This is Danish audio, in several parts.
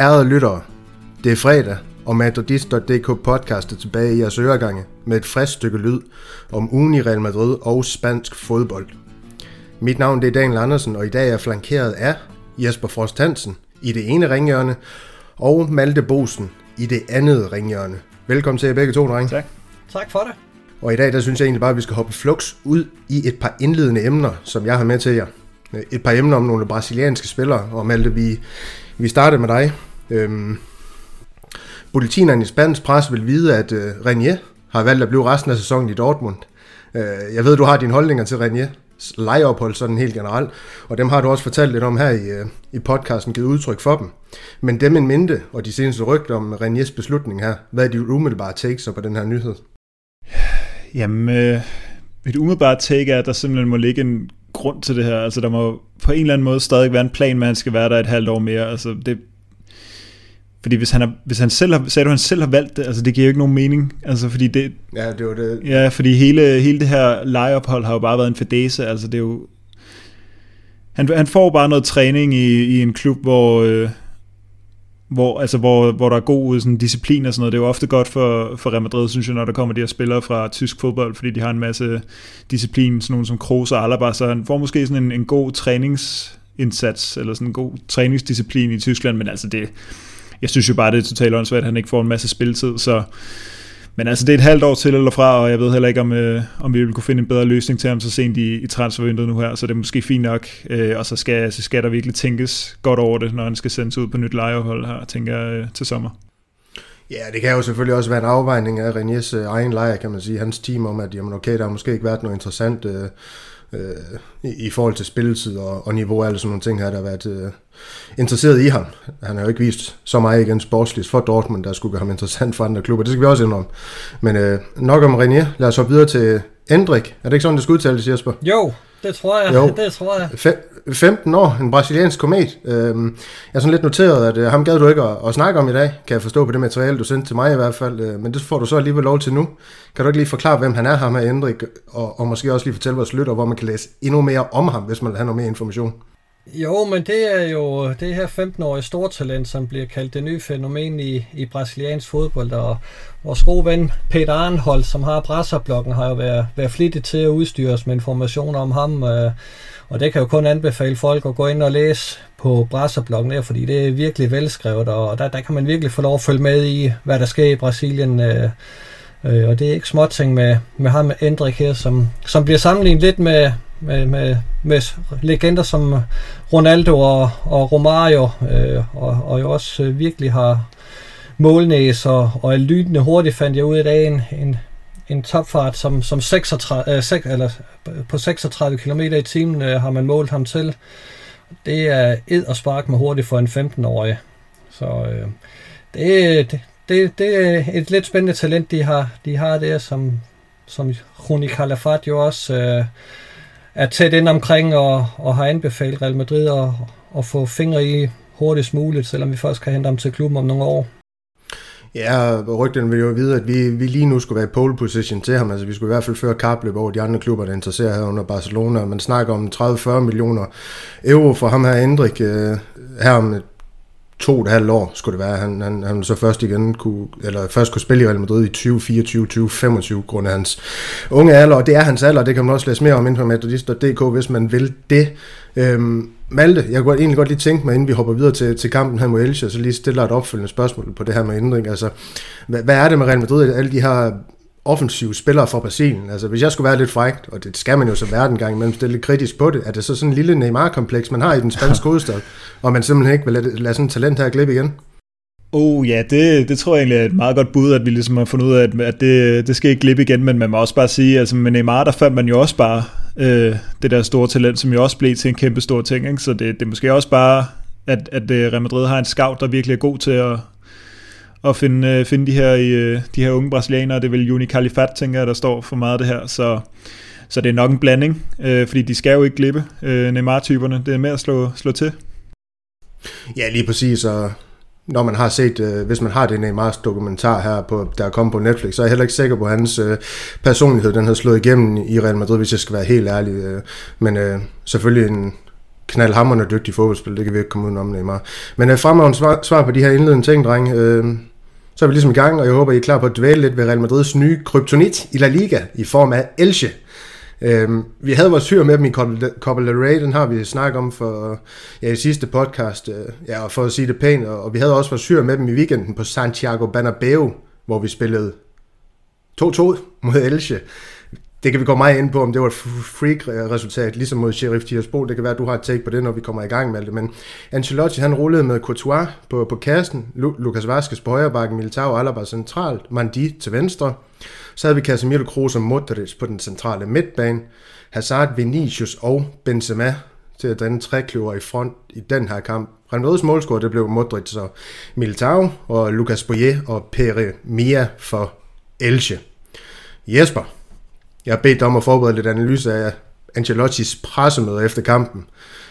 Ærede lyttere, det er fredag, og Madridist.dk podcast er tilbage i jeres øregange med et frisk stykke lyd om ugen i Real Madrid og spansk fodbold. Mit navn det er Daniel Andersen, og i dag er jeg flankeret af Jesper Frost Hansen i det ene ringhjørne, og Malte Bosen i det andet ringhjørne. Velkommen til jer begge to, drenge. Tak. Tak for det. Og i dag, der synes jeg egentlig bare, at vi skal hoppe flux ud i et par indledende emner, som jeg har med til jer. Øh, et par emner om nogle brasilianske spillere, og Malte, vi, vi starter med dig. Øhm, Bulletinerne i spansk pres vil vide, at øh, Renier har valgt at blive resten af sæsonen i Dortmund. Øh, jeg ved, du har dine holdninger til Renier lejeophold sådan helt generelt, og dem har du også fortalt lidt om her i, øh, i podcasten, givet udtryk for dem. Men dem en mente, og de seneste rygter om Reniers beslutning her, hvad er de umiddelbare takes på den her nyhed? Jamen, øh, mit umiddelbare take er, at der simpelthen må ligge en grund til det her. Altså, der må på en eller anden måde stadig være en plan at han skal være der et halvt år mere. Altså, det, fordi hvis han, er, hvis han selv har, sagde du, han selv har valgt det, altså det giver jo ikke nogen mening. Altså fordi det... Ja, det var det. Ja, fordi hele, hele det her lejeophold har jo bare været en fadese, altså det er jo... Han, han får bare noget træning i, i en klub, hvor, øh, hvor, altså, hvor, hvor der er god sådan, disciplin og sådan noget. Det er jo ofte godt for, for Real Madrid, synes jeg, når der kommer de her spillere fra tysk fodbold, fordi de har en masse disciplin, sådan nogle som Kroos og Alaba, så han får måske sådan en, en god træningsindsats, eller sådan en god træningsdisciplin i Tyskland, men altså det, jeg synes jo bare, det er totalt åndssvagt, at han ikke får en masse spilletid, så men altså, det er et halvt år til eller fra, og jeg ved heller ikke, om, øh, om vi vil kunne finde en bedre løsning til ham så sent i, i transfervinduet nu her, så det er måske fint nok. Øh, og så skal, så skal der virkelig tænkes godt over det, når han skal sendes ud på nyt lejehold her, tænker jeg, øh, til sommer. Ja, det kan jo selvfølgelig også være en afvejning af Reniers øh, egen leje, kan man sige. Hans team om, at jamen, okay, der har måske ikke været noget interessant øh, øh, i, i forhold til spilletid og, og niveau og alle sådan nogle ting her, der har været øh, interesseret i ham. Han har jo ikke vist så meget igen sportsligt for Dortmund, der skulle gøre ham interessant for andre klubber. Det skal vi også indrømme. Men øh, nok om René. Lad os hoppe videre til Endrik. Er det ikke sådan, det skal udtales, Jesper? Jo, det tror jeg. Jo. Det tror jeg. Fe- 15 år, en brasiliansk komet. Øhm, jeg har sådan lidt noteret, at øh, ham gad du ikke at, at snakke om i dag, kan jeg forstå på det materiale, du sendte til mig i hvert fald. Øh, men det får du så alligevel lov til nu. Kan du ikke lige forklare, hvem han er, ham her Endrik, og, og måske også lige fortælle vores lytter, hvor man kan læse endnu mere om ham, hvis man vil have noget mere information? Jo, men det er jo det her 15-årige stortalent, som bliver kaldt det nye fænomen i, i brasiliansk fodbold, og vores gode ven Peter Arnhold, som har presserblokken, har jo været, været flittig til at udstyre os med informationer om ham, øh, og det kan jo kun anbefale folk at gå ind og læse på Brasserblokken der, fordi det er virkelig velskrevet, og der, der kan man virkelig få lov at følge med i, hvad der sker i Brasilien, øh, øh, og det er ikke småting med, med ham Endrik her, som, som bliver sammenlignet lidt med, med, med, med legender som Ronaldo og, og Romario, øh, og, og jo også øh, virkelig har målnæs og, og er lydende hurtigt, fandt jeg ud af dagen, en, en, en topfart som, som 36, øh, 6, eller på 36 km i timen øh, har man målt ham til. Det er ed og spark med hurtigt for en 15-årig. Så øh, det, det, det, det er et lidt spændende talent, de har, de har der, som, som Rune Calafat jo også øh, er tæt ind omkring og, og har anbefalet Real Madrid at, at få fingre i hurtigst muligt, selvom vi først kan hente ham til klubben om nogle år. Ja, rygten vil jo vide, at vi, vi lige nu skulle være i pole position til ham. Altså, vi skulle i hvert fald føre kapløb over de andre klubber, der interesserer her under Barcelona. Man snakker om 30-40 millioner euro for ham her, Endrik, øh, her om et to og et halvt år skulle det være. Han, han, han så først igen kunne, eller først kunne spille i Real Madrid i 2024, 2025, grund af hans unge alder, og det er hans alder, det kan man også læse mere om inden på madridist.dk, hvis man vil det. Øhm, Malte, jeg kunne egentlig godt lige tænke mig, inden vi hopper videre til, til kampen her mod Elche, så lige stiller et opfølgende spørgsmål på det her med ændring. Altså, hvad, hvad er det med Real Madrid, alle de her offensive spillere fra Brasilien. Altså, hvis jeg skulle være lidt frækt, og det skal man jo så være den gang imellem, stille lidt kritisk på det, er det så sådan en lille Neymar-kompleks, man har i den spanske hovedstad, og man simpelthen ikke vil lade, lade sådan en talent her glippe igen? Oh ja, det, det tror jeg egentlig er et meget godt bud, at vi ligesom har fundet ud af, at, at det, det skal ikke glippe igen, men man må også bare sige, altså med Neymar, der fandt man jo også bare øh, det der store talent, som jo også blev til en kæmpe stor ting, ikke? så det, det er måske også bare, at, at øh, Real Madrid har en scout, der virkelig er god til at, at finde, øh, finde de, her, øh, de her unge brasilianere. Det er vel Juni Califat, tænker jeg, der står for meget af det her. Så, så det er nok en blanding, øh, fordi de skal jo ikke glippe øh, Neymar-typerne. Det er med at slå, slå til. Ja, lige præcis. Og når man har set, øh, hvis man har det Neymars dokumentar her, på, der er kommet på Netflix, så er jeg heller ikke sikker på, at hans øh, personlighed, den har slået igennem i Real Madrid, hvis jeg skal være helt ærlig. Øh, men øh, selvfølgelig en knaldhammerende dygtig fodboldspil, det kan vi ikke komme udenom Neymar. Men øh, fremragende svar, svar på de her indledende ting, dreng. Øh, så er vi ligesom i gang, og jeg håber, I er klar på at dvæle lidt ved Real Madrids nye kryptonit i La Liga i form af Elche. Øhm, vi havde vores hyr med dem i Copa del Rey, den har vi snakket om for ja, i sidste podcast, øh, ja, for at sige det pænt, og, og vi havde også vores hyr med dem i weekenden på Santiago Bernabeu, hvor vi spillede 2-2 mod Elche. Det kan vi gå meget ind på, om det var et freak-resultat, ligesom mod Sheriff Tiraspol. Det kan være, at du har et take på det, når vi kommer i gang med det. Men Ancelotti, han rullede med Courtois på, på kassen, Lu- Lucas Vazquez på højre bakken, Militao Alaba centralt, Mandi til venstre. Så havde vi Casemiro, Kroos og Modric på den centrale midtbane. Hazard, Vinicius og Benzema til at danne trækløver i front i den her kamp. Real Madrid's målscorer, det blev Modric og Militao, og Lucas Boyer og Pere Mia for Elche. Jesper, jeg har bedt om at forberede lidt analyse af Ancelottis pressemøde efter kampen.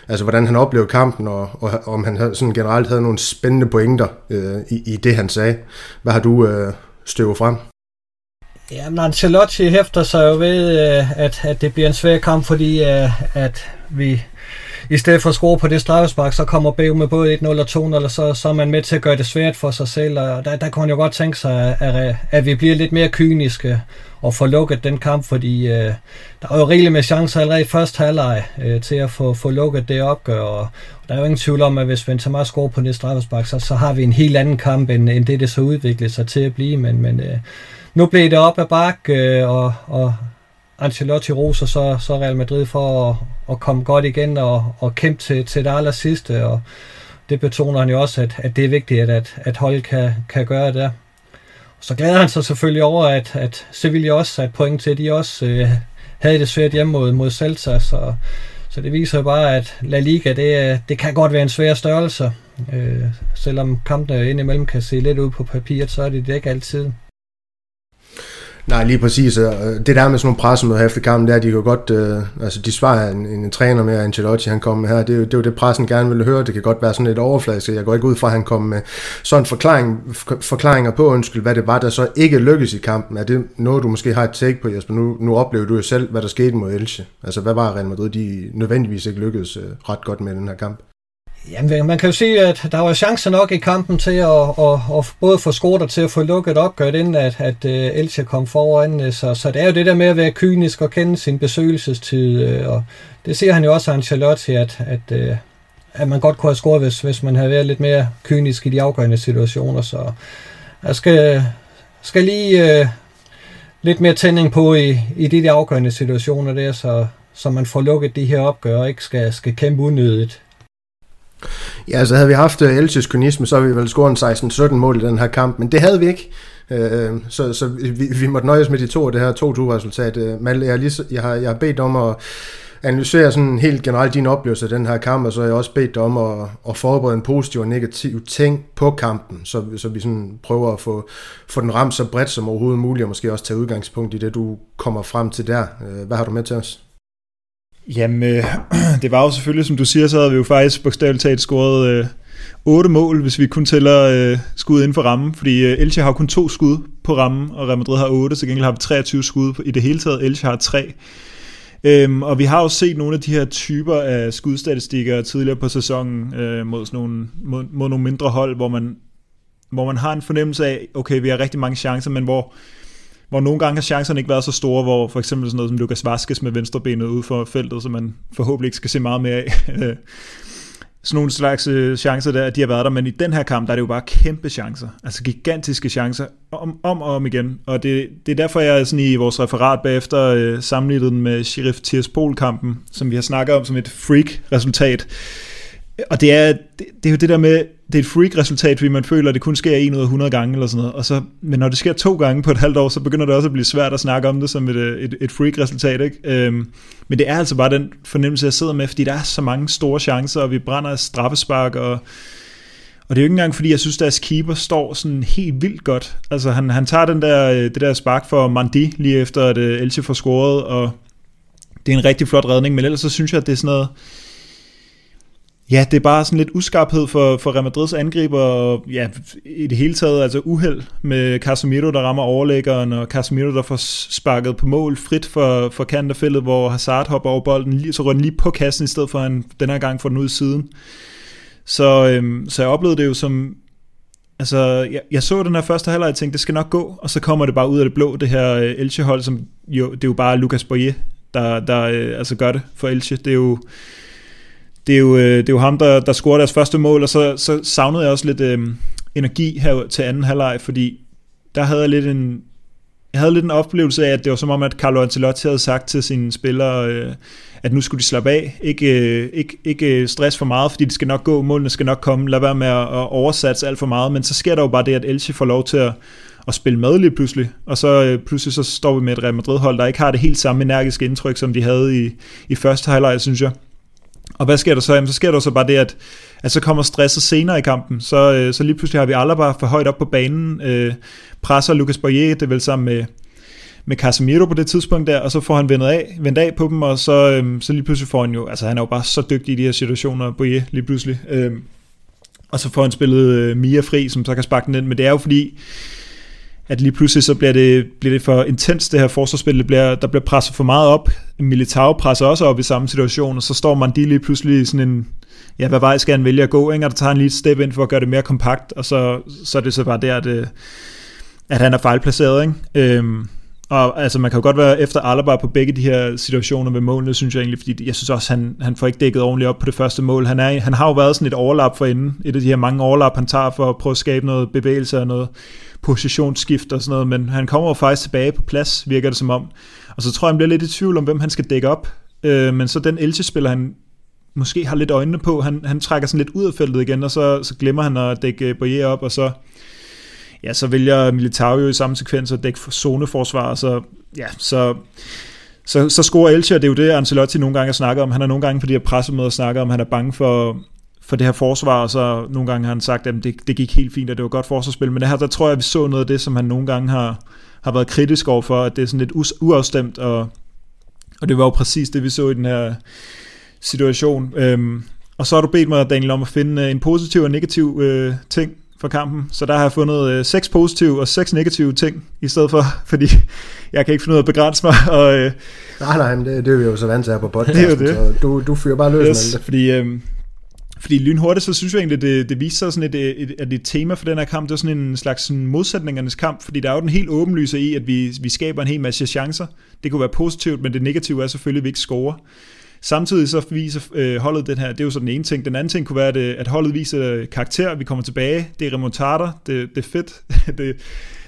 Altså, hvordan han oplevede kampen, og, og om han sådan generelt havde nogle spændende pointer øh, i, i det, han sagde. Hvad har du øh, støvet frem? Jamen, Ancelotti hæfter sig jo ved, øh, at, at det bliver en svær kamp, fordi øh, at vi i stedet for at score på det straffespark, så kommer BU med både 1-0 og 2-0, og så, så er man med til at gøre det svært for sig selv, og der, der kunne han jo godt tænke sig, at, at vi bliver lidt mere kyniske og få lukket den kamp, fordi øh, der er jo rigeligt med chancer allerede i første halvleg øh, til at få, få lukket det opgør, og, og der er jo ingen tvivl om, at hvis Benzema scorer på det straffespark, så, så har vi en helt anden kamp, end, end det, det så udviklede sig til at blive, men, men øh, nu blev det op ad bak, øh, og, og Ancelotti roser så, så Real Madrid for at, at komme godt igen og, og kæmpe til, til det aller sidste, og det betoner han jo også, at, at det er vigtigt, at, at, holdet hold kan, kan gøre det. Så glæder han sig selvfølgelig over, at, at Sevilla også satte point til, at de også øh, havde det svært hjemme mod, mod Celta, så, så det viser jo bare, at La Liga, det, øh, det kan godt være en svær størrelse. Øh, selvom kampene indimellem kan se lidt ud på papiret, så er det det ikke altid. Nej, lige præcis. Øh, det der med sådan nogle pressemøder efter kampen, det er, de kan godt, øh, altså de svarer en, en, en træner med, Ancelotti han kom med her, det er, jo, det er jo det, pressen gerne ville høre. Det kan godt være sådan lidt overfladisk. Jeg går ikke ud fra, at han kom med sådan forklaring, forklaringer på, undskyld, hvad det var, der så ikke lykkedes i kampen. Er det noget, du måske har et take på, Jesper? Nu, nu oplever du jo selv, hvad der skete mod Elche. Altså, hvad var Real Madrid, de nødvendigvis ikke lykkedes øh, ret godt med den her kamp? Jamen, man kan jo sige, at der var chancer nok i kampen til at, at, at både få scoret og til at få lukket opgøret, inden at, at øh, Elche kom foran. Øh, så, så det er jo det der med at være kynisk og kende sin besøgelsestid. Øh, og det ser han jo også Ancelotti, at, at, at man godt kunne have scoret, hvis, hvis man havde været lidt mere kynisk i de afgørende situationer. Så jeg skal, skal lige uh, lidt mere tænding på i, i de der afgørende situationer der, så, så man får lukket de her opgør og ikke skal, skal kæmpe unødigt. Ja, så havde vi haft øh, Elches kynisme, så havde vi vel scoret en 16-17 mål i den her kamp, men det havde vi ikke. Øh, så så vi, vi måtte nøjes med de to, det her 2-2-resultat. Uh, øh, jeg, har lige, jeg, har, jeg har bedt om at analysere sådan helt generelt din oplevelse af den her kamp, og så har jeg også bedt dig om at, at forberede en positiv og negativ ting på kampen, så, så vi sådan prøver at få, få den ramt så bredt som overhovedet muligt, og måske også tage udgangspunkt i det, du kommer frem til der. Øh, hvad har du med til os? Jamen, øh, det var jo selvfølgelig, som du siger, så havde vi jo faktisk bogstaveligt talt scoret øh, 8 mål, hvis vi kun tæller øh, skud inden for rammen, fordi øh, Elche har kun to skud på rammen, og Real Madrid har 8, så gengæld har vi 23 skud i det hele taget, Elche har 3. Øhm, og vi har jo set nogle af de her typer af skudstatistikker tidligere på sæsonen øh, mod, sådan nogle, mod, mod nogle mindre hold, hvor man, hvor man har en fornemmelse af, okay, vi har rigtig mange chancer, men hvor hvor nogle gange har chancerne ikke været så store, hvor for eksempel sådan noget som Lukas Vaskes med venstrebenet ud for feltet, som man forhåbentlig ikke skal se meget mere af. sådan nogle slags øh, chancer der, de har været der, men i den her kamp, der er det jo bare kæmpe chancer, altså gigantiske chancer, om, om og om igen, og det, det er derfor, jeg sådan i vores referat bagefter øh, sammenlignet den med Sheriff Tiraspol-kampen, som vi har snakket om som et freak-resultat, og det er, det, det er jo det der med, det er et freak-resultat, fordi man føler, at det kun sker en ud af 100 gange eller sådan noget. Og så, men når det sker to gange på et halvt år, så begynder det også at blive svært at snakke om det som et, øh, et, et freak-resultat. Ikke? Øhm, men det er altså bare den fornemmelse, jeg sidder med, fordi der er så mange store chancer, og vi brænder straffespark, og, og det er jo ikke engang, fordi jeg synes, deres keeper står sådan helt vildt godt. Altså han, han tager den der, øh, det der spark for Mandi lige efter, at øh, Elche får scoret, og det er en rigtig flot redning, men ellers så synes jeg, at det er sådan noget Ja, det er bare sådan lidt uskarphed for, for Real Madrids angriber, og ja, i det hele taget altså uheld med Casemiro, der rammer overlæggeren, og Casemiro, der får sparket på mål frit for, for kanterfældet, hvor Hazard hopper over bolden, så rører den lige på kassen, i stedet for at han den her gang får den ud i siden. Så, øhm, så jeg oplevede det jo som, altså jeg, jeg så den her første halvleg, og tænkte, det skal nok gå, og så kommer det bare ud af det blå, det her øh, Elche-hold, som jo, det er jo bare Lucas Boyer, der, der øh, altså gør det for Elche. Det er jo, det er jo, øh, det er jo ham, der, der scorer deres første mål, og så, så savnede jeg også lidt øh, energi her til anden halvleg, fordi der havde jeg lidt en, jeg havde lidt en oplevelse af, at det var som om, at Carlo Ancelotti havde sagt til sine spillere, øh, at nu skulle de slappe af, ikke, øh, ikke, ikke øh, stress for meget, fordi det skal nok gå, målene skal nok komme, lad være med at, at oversatse alt for meget, men så sker der jo bare det, at Elche får lov til at, at spille med lige pludselig, og så øh, pludselig så står vi med et Real Madrid-hold, der ikke har det helt samme energiske indtryk, som de havde i, i første halvleg, synes jeg. Og hvad sker der så? Jamen, så sker der så bare det, at, at så kommer stresset senere i kampen. Så, øh, så lige pludselig har vi alle bare for højt op på banen, øh, presser Lucas Boyer, det er vel sammen med, med Casemiro på det tidspunkt der, og så får han vendt af, vendt af på dem, og så, øh, så lige pludselig får han jo, altså han er jo bare så dygtig i de her situationer, Boyer lige pludselig. Øh, og så får han spillet øh, Mia fri, som så kan sparke den ind, men det er jo fordi, at lige pludselig så bliver det, bliver det for intens, det her forsvarsspil, det bliver, der bliver presset for meget op. Militao presser også op i samme situation, og så står man de lige pludselig sådan en, ja, hvad vej skal han vælge at gå, ikke? og der tager han lige et step ind for at gøre det mere kompakt, og så, så er det så bare der, at, øh, at han er fejlplaceret. Ikke? Øhm, og altså, man kan jo godt være efter Alaba på begge de her situationer med målene, synes jeg egentlig, fordi jeg synes også, han, han får ikke dækket ordentligt op på det første mål. Han, er, han har jo været sådan et overlap for inden, et af de her mange overlap, han tager for at prøve at skabe noget bevægelse og noget positionsskift og sådan noget, men han kommer jo faktisk tilbage på plads, virker det som om. Og så tror jeg, han bliver lidt i tvivl om, hvem han skal dække op. Øh, men så den Elche-spiller, han måske har lidt øjnene på, han, han trækker sådan lidt ud af feltet igen, og så, så glemmer han at dække Boyer op, og så, ja, så vælger Militao jo i samme sekvens at dække zoneforsvar, så ja, så så, så scorer Elche, og det er jo det, Ancelotti nogle gange har snakket om. Han har nogle gange, på de her pressemøder at om, han er bange for, for det her forsvar, og så nogle gange har han sagt, at det, det gik helt fint, og det var godt forsvarsspil, men det her, der tror jeg, vi så noget af det, som han nogle gange har, har været kritisk over for, at det er sådan lidt uafstemt, og, og det var jo præcis det, vi så i den her situation. Øhm, og så har du bedt mig, Daniel, om at finde øh, en positiv og negativ øh, ting for kampen, så der har jeg fundet øh, seks positive og seks negative ting, i stedet for, fordi jeg kan ikke finde ud af at begrænse mig. Og, øh, nej, nej, men det, det er vi jo så vant til her på podcasten, det er det. så du, du fyrer bare løs yes, med det. Fordi øh, fordi lynhurtigt, så synes jeg egentlig, det, det viser sig sådan et, et, et, et tema for den her kamp, det er sådan en slags sådan modsætningernes kamp, fordi der er jo den helt åbenlyse i, at vi, vi skaber en hel masse chancer. Det kunne være positivt, men det negative er selvfølgelig, at vi ikke scorer. Samtidig så viser øh, holdet den her, det er jo så den ene ting. Den anden ting kunne være, at, øh, at holdet viser karakter, vi kommer tilbage, det er remontader, det, det er fedt, det,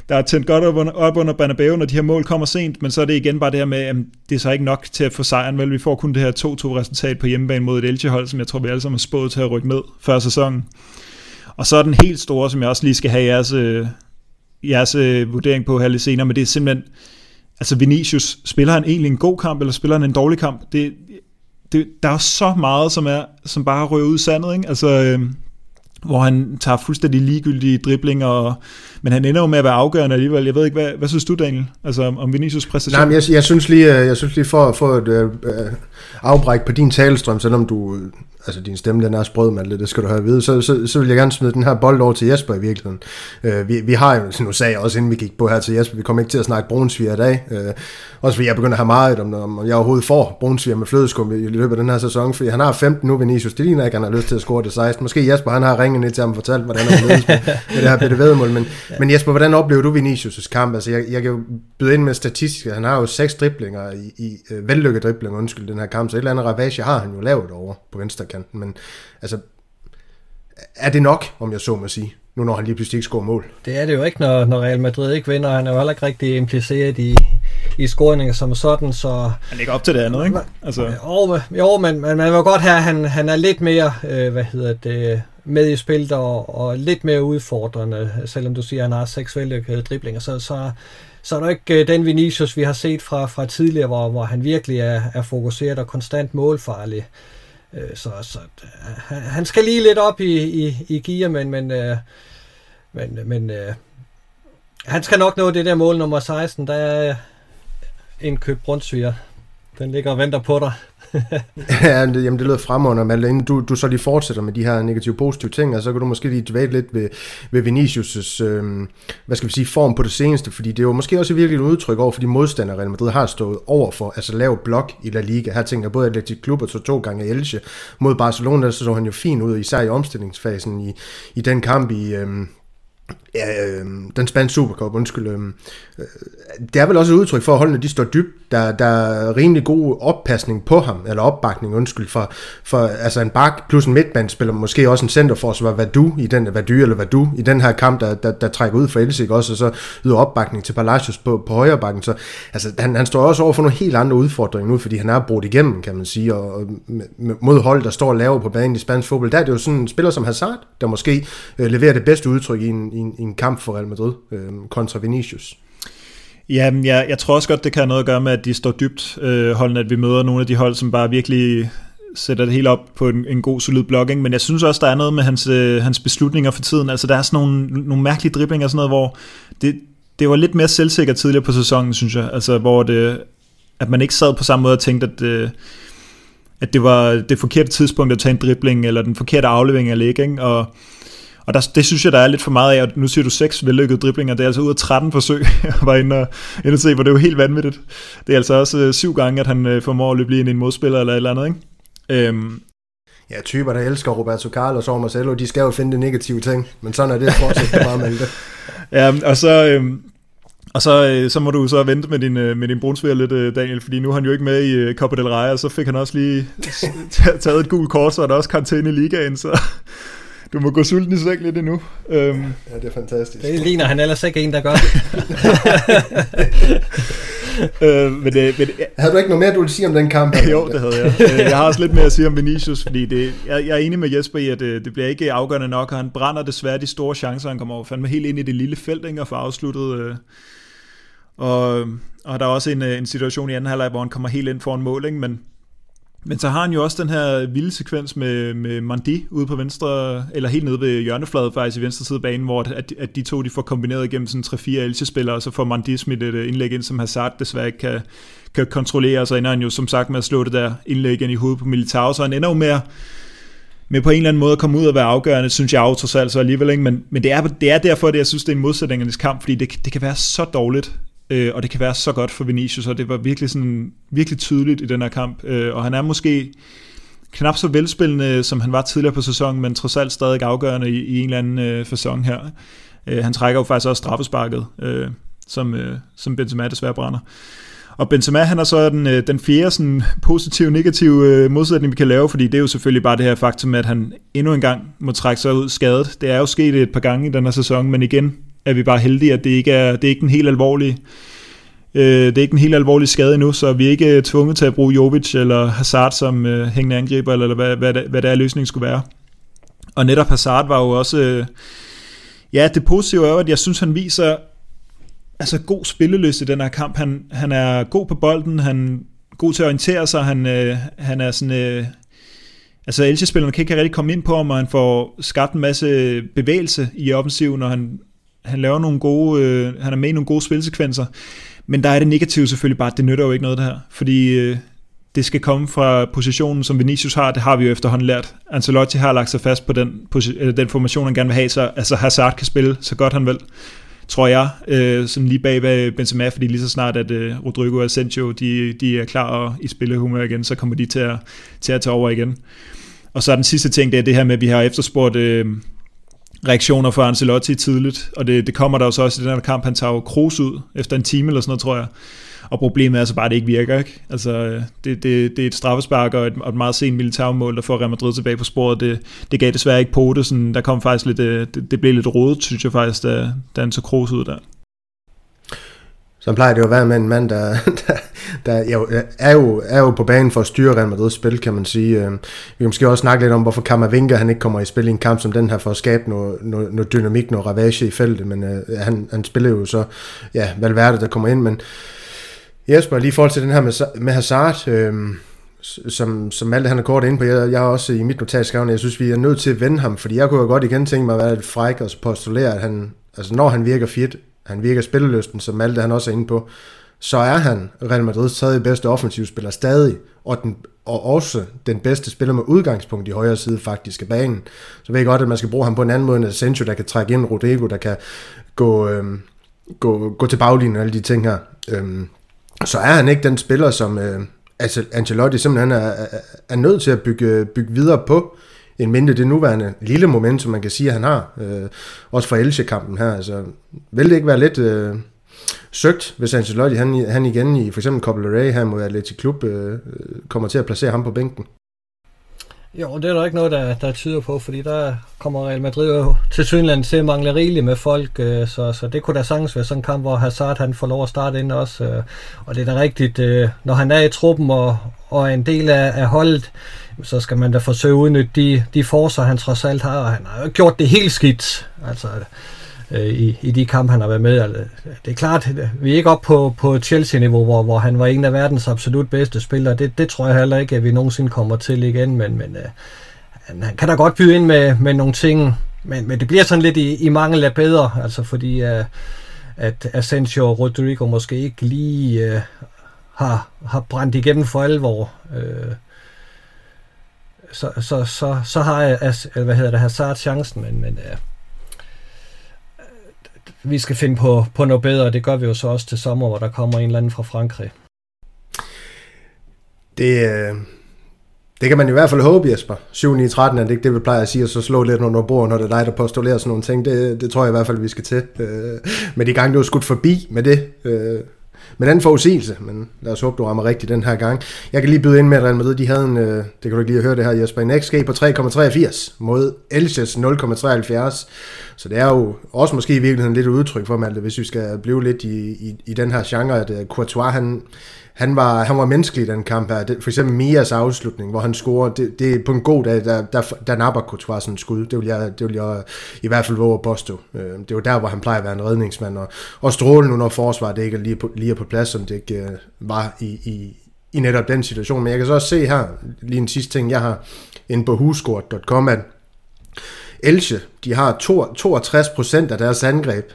der er tændt godt op under, op under Banabeo, når de her mål kommer sent, men så er det igen bare det her med, at det er så ikke nok til at få sejren, vel? Vi får kun det her 2-2 resultat på hjemmebane mod et Elche-hold, som jeg tror, vi alle sammen har spået til at rykke ned før sæsonen. Og så er den helt store, som jeg også lige skal have jeres, øh, jeres øh, vurdering på her lidt senere, men det er simpelthen, altså Vinicius, spiller han egentlig en god kamp, eller spiller han en dårlig kamp? Det, det, der er så meget, som, er, som bare rører ud i sandet, ikke? Altså, øh, hvor han tager fuldstændig ligegyldige driblinger, og, men han ender jo med at være afgørende alligevel. Jeg ved ikke, hvad, hvad synes du, Daniel, altså om Vinicius præstation? Nej, men jeg, jeg, synes lige, øh, jeg synes lige for at få et øh, øh afbræk på din talestrøm, selvom du altså din stemme den er sprød, man, det skal du have at vide, så, så, så vil jeg gerne smide den her bold over til Jesper i virkeligheden. Øh, vi, vi har jo, nu sagde jeg også, inden vi gik på her til Jesper, vi kommer ikke til at snakke brunsviger i dag, øh, også fordi jeg begynder at have meget om, om jeg overhovedet får brunsviger med flødeskum i, i løbet af den her sæson, fordi han har 15 nu, Vinicius, det ligner ikke, han har lyst til at score det 16. Måske Jesper, han har ringet ned til ham og fortalt, hvordan han har med, med det her bedre vedmål, men, ja. men Jesper, hvordan oplever du Vinicius' kamp? Altså, jeg, jeg kan jo byde ind med statistisk, han har jo seks driblinger i, i uh, vellykket driblinger, undskyld, den her kamp, så et eller andet ravage har han jo lavet over på venstrekanten, men Altså, er det nok, om jeg så må sige, nu når han lige pludselig ikke scorer mål? Det er det jo ikke, når, når Real Madrid ikke vinder. Han er jo heller ikke rigtig impliceret i, i scoringer som sådan, så... Han ligger op til det andet, ikke? Altså... Jo, jo men, men man vil godt have, at han, han er lidt mere, øh, hvad hedder det, med i spillet og, og lidt mere udfordrende, selvom du siger, at han har seks vellykkede driblinger, så, så, så er der ikke øh, den Vinicius, vi har set fra, fra tidligere, hvor, hvor han virkelig er, er fokuseret og konstant målfarlig. Øh, så så øh, han skal lige lidt op i, i, i gear, men, men, øh, men, men øh, han skal nok nå det der mål nummer 16. Der er en køb Brunsviger. Den ligger og venter på dig. ja, det, jamen det lød fremragende, men Inden du, du så lige fortsætter med de her negative positive ting, og så kan du måske lige dvæle lidt ved, ved Vinicius' øh, hvad skal vi sige, form på det seneste, fordi det er jo måske også virkelig et udtryk over for de modstandere, Real Madrid har stået over for, altså lav blok i La Liga. Her tænker jeg både Atletic Klub og så to gange Elche mod Barcelona, så så han jo fint ud, især i omstillingsfasen i, i den kamp i, øh, Ja, øh, den spanske Supercup, undskyld. Øh, øh, det er vel også et udtryk for, at holdene de står dybt. Der, der er rimelig god oppasning på ham, eller opbakning, undskyld, for, for altså en bak plus en midtbandspiller, måske også en centerforsvar, hvad du i den, hvad du eller hvad du i den her kamp, der, der, der trækker ud for Elsik også, og så yder opbakning til Palacios på, på højre bakken. Så altså, han, han står også over for nogle helt andre udfordringer nu, fordi han er brudt igennem, kan man sige, og, og mod hold, der står lavere på banen i spansk fodbold. Der er det jo sådan en spiller som Hazard, der måske øh, leverer det bedste udtryk i en, i en, i en kamp for Real Madrid øh, kontra Vinicius. Ja, jeg, jeg tror også godt, det kan have noget at gøre med, at de står dybt øh, holdene, at vi møder nogle af de hold, som bare virkelig sætter det hele op på en, en god, solid blogging, men jeg synes også, der er noget med hans, øh, hans beslutninger for tiden. Altså, der er sådan nogle, nogle mærkelige driblinger og sådan noget, hvor det, det var lidt mere selvsikkert tidligere på sæsonen, synes jeg. Altså, hvor det, at man ikke sad på samme måde og tænkte, at, øh, at det var det forkerte tidspunkt at tage en dribling, eller den forkerte aflevering af læg, ikke? Og, og der, det synes jeg, der er lidt for meget af, og nu siger du seks vellykkede driblinger, det er altså ud af 13 forsøg, jeg var inde og, inde og se, hvor det er jo helt vanvittigt. Det er altså også øh, syv gange, at han øh, formår at løbe lige ind i en modspiller eller et eller andet, ikke? Øhm, Ja, typer, der elsker Roberto Carlos og Marcelo, de skal jo finde det negative ting, men sådan er det fortsat bare med det. Ja, og så, øhm, og så, øh, så må du så vente med din, øh, med din brunsviger lidt, øh, Daniel, fordi nu er han jo ikke med i Copa del Rey, og så fik han også lige taget et gult kort, så er der også karantæne i ligaen, så, du må gå sulten i seng lidt endnu. Øhm. Ja, det er fantastisk. Det ligner han ellers ikke en, der gør det. øh, men det, men, ja. Havde du ikke noget mere, du ville sige om den kamp? jo, det havde jeg. Øh, jeg har også lidt mere at sige om Vinicius, fordi det, jeg, jeg er enig med Jesper i, at det, det bliver ikke afgørende nok, og han brænder desværre de store chancer, han kommer over fandme helt ind i det lille felt, ikke, og får afsluttet. Øh, og, og der er også en, øh, en situation i anden halvleg, hvor han kommer helt ind for en mål, ikke, men men så har han jo også den her vilde sekvens med, med Mandi ude på venstre, eller helt nede ved hjørnefladet faktisk i venstre side af banen, hvor at, at de to de får kombineret igennem sådan 3-4 elche og så får Mandi smidt et øh, indlæg ind, som Hazard desværre ikke kan, kan kontrollere, og så ender han jo som sagt med at slå det der indlæg ind i hovedet på Militao, så han ender jo med at, med på en eller anden måde at komme ud og være afgørende, synes jeg jo trods alt så alligevel, ikke? Men, men det, er, det er derfor, at jeg synes, det er en modsætningernes kamp, fordi det, det kan være så dårligt, øh, og det kan være så godt for Vinicius, og det var virkelig, sådan, virkelig tydeligt i den her kamp, øh, og han er måske knap så velspillende, som han var tidligere på sæsonen, men trods alt stadig afgørende i, i en eller anden øh, sæson her. Øh, han trækker jo faktisk også straffesparket, øh, som, øh, som Benzema desværre brænder. Og Benzema, han er så den, øh, den fjerde sådan, positive negative øh, modsætning, vi kan lave, fordi det er jo selvfølgelig bare det her faktum, at han endnu en gang må trække sig ud skadet. Det er jo sket et par gange i den her sæson, men igen, er vi bare heldige, at det ikke er, det er ikke en helt alvorlig øh, det er ikke en helt alvorlig skade endnu, så vi er ikke øh, tvunget til at bruge Jovic eller Hazard som øh, hængende angriber, eller hvad, hvad, det, hvad det er, løsningen skulle være. Og netop Hazard var jo også... Øh, ja, det positive er jo, at jeg synes, han viser altså god spilleløs i den her kamp. Han, han er god på bolden, han er god til at orientere sig, han, øh, han er sådan... Øh, altså Elche-spillerne kan ikke rigtig komme ind på ham, og han får skabt en masse bevægelse i offensiven, og han han laver nogle gode, øh, han er med i nogle gode spilsekvenser, men der er det negative selvfølgelig bare, at det nytter jo ikke noget det her, fordi øh, det skal komme fra positionen, som Vinicius har, det har vi jo efterhånden lært. Ancelotti har lagt sig fast på den, eller øh, den formation, han gerne vil have, så altså Hazard kan spille så godt han vil, tror jeg, øh, sådan lige bag ved Benzema, fordi lige så snart, at øh, Rodrigo og Asensio, de, de er klar og i spillehumør igen, så kommer de til at, til at tage over igen. Og så er den sidste ting, det er det her med, at vi har efterspurgt øh, reaktioner fra Ancelotti tidligt, og det, det kommer der jo så også i den her kamp, han tager jo Kroos ud efter en time eller sådan noget, tror jeg. Og problemet er altså bare, at det ikke virker. Ikke? Altså, det, det, det er et straffespark og et, og et meget sent militærmål, der får Real Madrid tilbage på sporet. Det, det gav desværre ikke på det. Sådan, der kom faktisk lidt, øh, det, det blev lidt rodet, synes jeg faktisk, da, da han tog Kroos ud der. Så plejer det jo at være med en mand, der, der, der jo, øh, er, jo, er jo på banen for at styre Real Madrid's spil, kan man sige. Øh, vi kan måske også snakke lidt om, hvorfor Kammervinga han ikke kommer i spil i en kamp som den her, for at skabe noget, noget, noget dynamik, noget ravage i feltet, men øh, han, han spiller jo så, ja, Valverde, der kommer ind, men Jesper, lige i forhold til den her med, med Hazard, øh, som, som alt han er kort ind på, jeg, jeg har også i mit notat skrevet, jeg synes, vi er nødt til at vende ham, fordi jeg kunne jo godt igen tænke mig at være lidt fræk og postulere, at han, altså når han virker fit, han virker spillelysten, som Malte han også er inde på, så er han Real Madrids tredje bedste offensivspiller stadig, og, den, og også den bedste spiller med udgangspunkt i højre side faktisk af banen. Så ved jeg godt, at man skal bruge ham på en anden måde end Asensio, der kan trække ind, Rodrigo, der kan gå, øhm, gå, gå til baglinjen og alle de ting her. Øhm, så er han ikke den spiller, som øh, altså Ancelotti simpelthen er, er, er nødt til at bygge, bygge videre på, en mindre det nuværende lille moment, som man kan sige, at han har. Øh, også for Elche-kampen her. Altså, vil det ikke være lidt øh, søgt, hvis Ancelotti han, han igen i for eksempel Copa del her mod Atletico Klub øh, øh, kommer til at placere ham på bænken? Jo, det er der ikke noget, der, der tyder på, fordi der kommer Real Madrid jo til Sydland til at mangle rigeligt med folk, øh, så, så det kunne da sagtens være sådan en kamp, hvor Hazard han får lov at starte ind også. Øh, og det er da rigtigt, øh, når han er i truppen og, og er en del af, af holdet, så skal man da forsøge at udnytte de, de forser, han trods alt har, og han har gjort det helt skidt. Altså, øh, i, i de kampe, han har været med. Altså, det er klart, vi er ikke oppe på, på Chelsea-niveau, hvor, hvor han var en af verdens absolut bedste spillere. Det, det tror jeg heller ikke, at vi nogensinde kommer til igen, men, men øh, han, han kan da godt byde ind med, med nogle ting, men, men det bliver sådan lidt i, i mangel af bedre, altså fordi øh, at Asensio og Rodrigo måske ikke lige øh, har, har brændt igennem for alvor. Øh, så, så, så, så har jeg, øh, hvad hedder det, Hazard chancen, men, men øh, vi skal finde på, på noget bedre, det gør vi jo så også til sommer, hvor der kommer en eller anden fra Frankrig. Det, øh, det kan man i hvert fald håbe, Jesper. 7 9 13 er det ikke det, vi plejer at sige, og så slå lidt under bordet, når det er dig, der postulerer sådan nogle ting. Det, det tror jeg i hvert fald, vi skal til. Øh, med de gange, du er skudt forbi med det. Øh, med den forudsigelse, men lad os håbe, du rammer rigtigt den her gang. Jeg kan lige byde ind med, at Real Madrid, de havde en, øh, det kan du ikke lige høre det her, Jesper, en XG på 3,83 mod Elches 0,73. Så det er jo også måske i virkeligheden lidt udtryk for, Malte, hvis vi skal blive lidt i, i, i den her genre, at uh, Courtois, han, han var, han var menneskelig i den kamp her. Det, for eksempel Mias afslutning, hvor han scorer, det, det er på en god dag, der, der, der napper Courtois sådan en skud. Det vil, jeg, det vil jeg i hvert fald våge at påstå. Øh, det var der, hvor han plejer at være en redningsmand. Og, og stråle nu, når forsvaret det ikke er lige, på, lige er på plads, som det ikke øh, var i, i, i netop den situation. Men jeg kan så også se her, lige en sidste ting, jeg har inde på huskort.com, at Elche, de har 62% af deres angreb,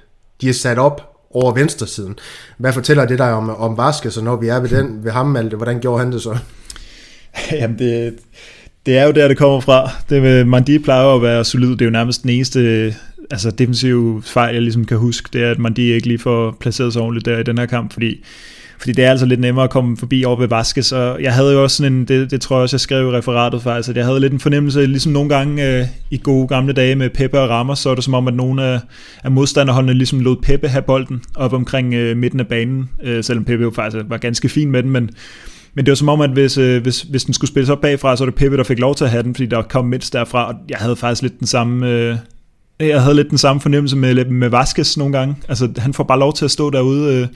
de er sat op over venstresiden. Hvad fortæller det dig om, om Vasquez, og når vi er ved, den, ved ham, Malte, hvordan gjorde han det så? Jamen, det, det er jo der, det kommer fra. Det med Mandi plejer at være solid. Det er jo nærmest den eneste altså, defensive fejl, jeg ligesom kan huske. Det er, at Mandi ikke lige får placeret sig ordentligt der i den her kamp, fordi fordi det er altså lidt nemmere at komme forbi over ved Vaskes, og jeg havde jo også sådan en, det, det tror jeg også, jeg skrev i referatet faktisk, at jeg havde lidt en fornemmelse, ligesom nogle gange øh, i gode gamle dage med Peppe og Rammer, så er det som om, at nogle af, af modstanderholdene ligesom lod Peppe have bolden op omkring øh, midten af banen, øh, selvom Peppe jo faktisk var ganske fin med den, men men det var som om, at hvis, øh, hvis, hvis den skulle spilles op bagfra, så var det Peppe, der fik lov til at have den, fordi der kom mindst derfra, og jeg havde faktisk lidt den samme, øh, jeg havde lidt den samme fornemmelse med, med Vaskes nogle gange. Altså, han får bare lov til at stå derude øh,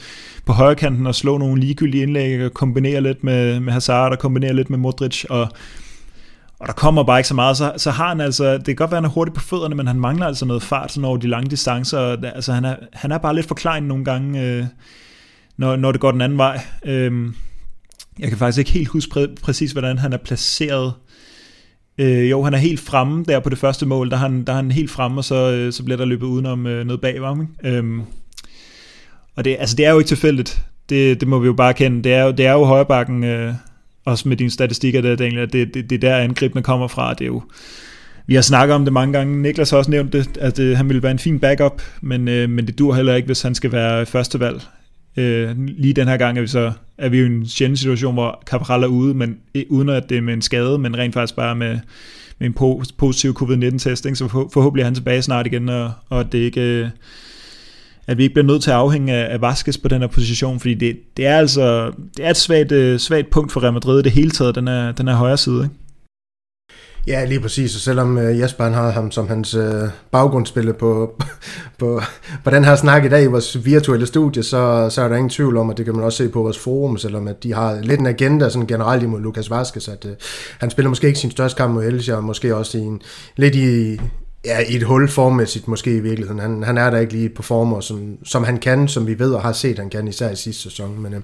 på højre kanten og slå nogle ligegyldige indlæg og kombinere lidt med, med Hazard og kombinere lidt med Modric. Og, og der kommer bare ikke så meget. Så, så har han altså, det kan godt være, han er hurtig på fødderne, men han mangler altså noget fart sådan over de lange distancer. Altså, han er, han er bare lidt for klein nogle gange, øh, når, når det går den anden vej. Øh, jeg kan faktisk ikke helt huske præ- præcis, hvordan han er placeret Øh, jo, han er helt fremme der på det første mål, der er han, der er han helt fremme, og så, øh, så bliver der løbet udenom øh, noget bag ham. Ikke? Øhm, og det, altså, det er jo ikke tilfældigt. Det, det må vi jo bare kende. Det er jo, det er jo højrebakken, øh, også med dine statistikker der, Daniel, at det, det, det er der angrebene kommer fra. Det er jo, vi har snakket om det mange gange. Niklas har også nævnt det, at det, han ville være en fin backup, men, øh, men det dur heller ikke, hvis han skal være førstevalg. Øh, lige den her gang er vi så er vi jo i en sjælden situation, hvor Cabral er ude, men uden at det er med en skade, men rent faktisk bare med, med en positiv covid-19-testing, så forhåbentlig er han tilbage snart igen, og, og det ikke øh, at vi ikke bliver nødt til at afhænge af, af Vaskes på den her position, fordi det, det er altså det er et svagt, øh, svagt punkt for Real Madrid det hele taget, den er, den er højre side. Ikke? Ja, lige præcis. Og selvom øh, Jesper han har ham som hans uh, baggrundsspiller på, på, på den her snak i dag i vores virtuelle studie, så, så er der ingen tvivl om, at det kan man også se på vores forum, selvom at de har lidt en agenda sådan generelt imod Lukas Vaskes, at uh, han spiller måske ikke sin største kamp mod Elche, og måske også i en, lidt i, ja, i et hul formmæssigt måske i virkeligheden. Han, han er der ikke lige på former, som, som han kan, som vi ved og har set, han kan især i sidste sæson. Men øh,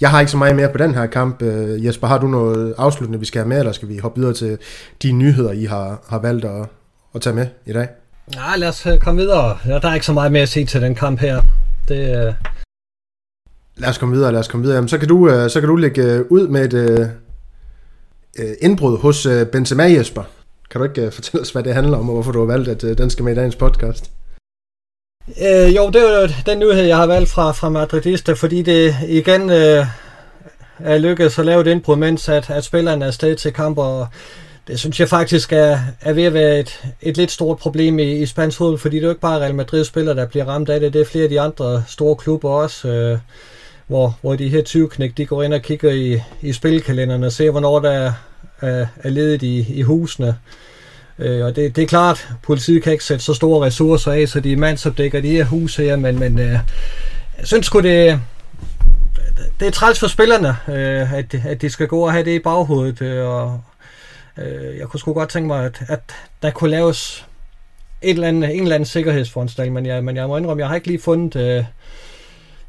jeg har ikke så meget mere på den her kamp. Øh, Jesper, har du noget afsluttende, vi skal have med, eller skal vi hoppe videre til de nyheder, I har, har valgt at, at tage med i dag? Nej, lad os øh, komme videre. Ja, der er ikke så meget mere at se til den kamp her. Det, øh, Lad os komme videre, lad os komme videre. Jamen, så, kan du, øh, så kan du lægge ud med et øh, indbrud hos øh, Benzema Jesper. Kan du ikke øh, fortælle os, hvad det handler om, og hvorfor du har valgt, at øh, den skal med i dagens podcast? Øh, jo, det er jo den nyhed, jeg har valgt fra, fra Madridista, fordi det igen øh, er lykkedes at lave et indbrud, mens at, at spillerne er afsted til kamp, og det synes jeg faktisk er, er ved at være et, et lidt stort problem i, i spansk fodbold, fordi det er jo ikke bare Real Madrid-spillere, der bliver ramt af det, det er flere af de andre store klubber også, øh, hvor, hvor de her 20 knæk, de går ind og kigger i, i spilkalenderen og ser, hvornår der er, er, ledet i, i husene. Øh, og det, det er klart, politiet kan ikke sætte så store ressourcer af, så de mandsopdækker de her huse her, men, men øh, jeg synes sgu, det, det er træls for spillerne, øh, at, at de skal gå og have det i baghovedet, øh, og øh, jeg kunne sgu godt tænke mig, at, at der kunne laves et eller andet, en eller anden sikkerhedsforanstaltning, men jeg, men jeg må indrømme, jeg har ikke lige fundet øh,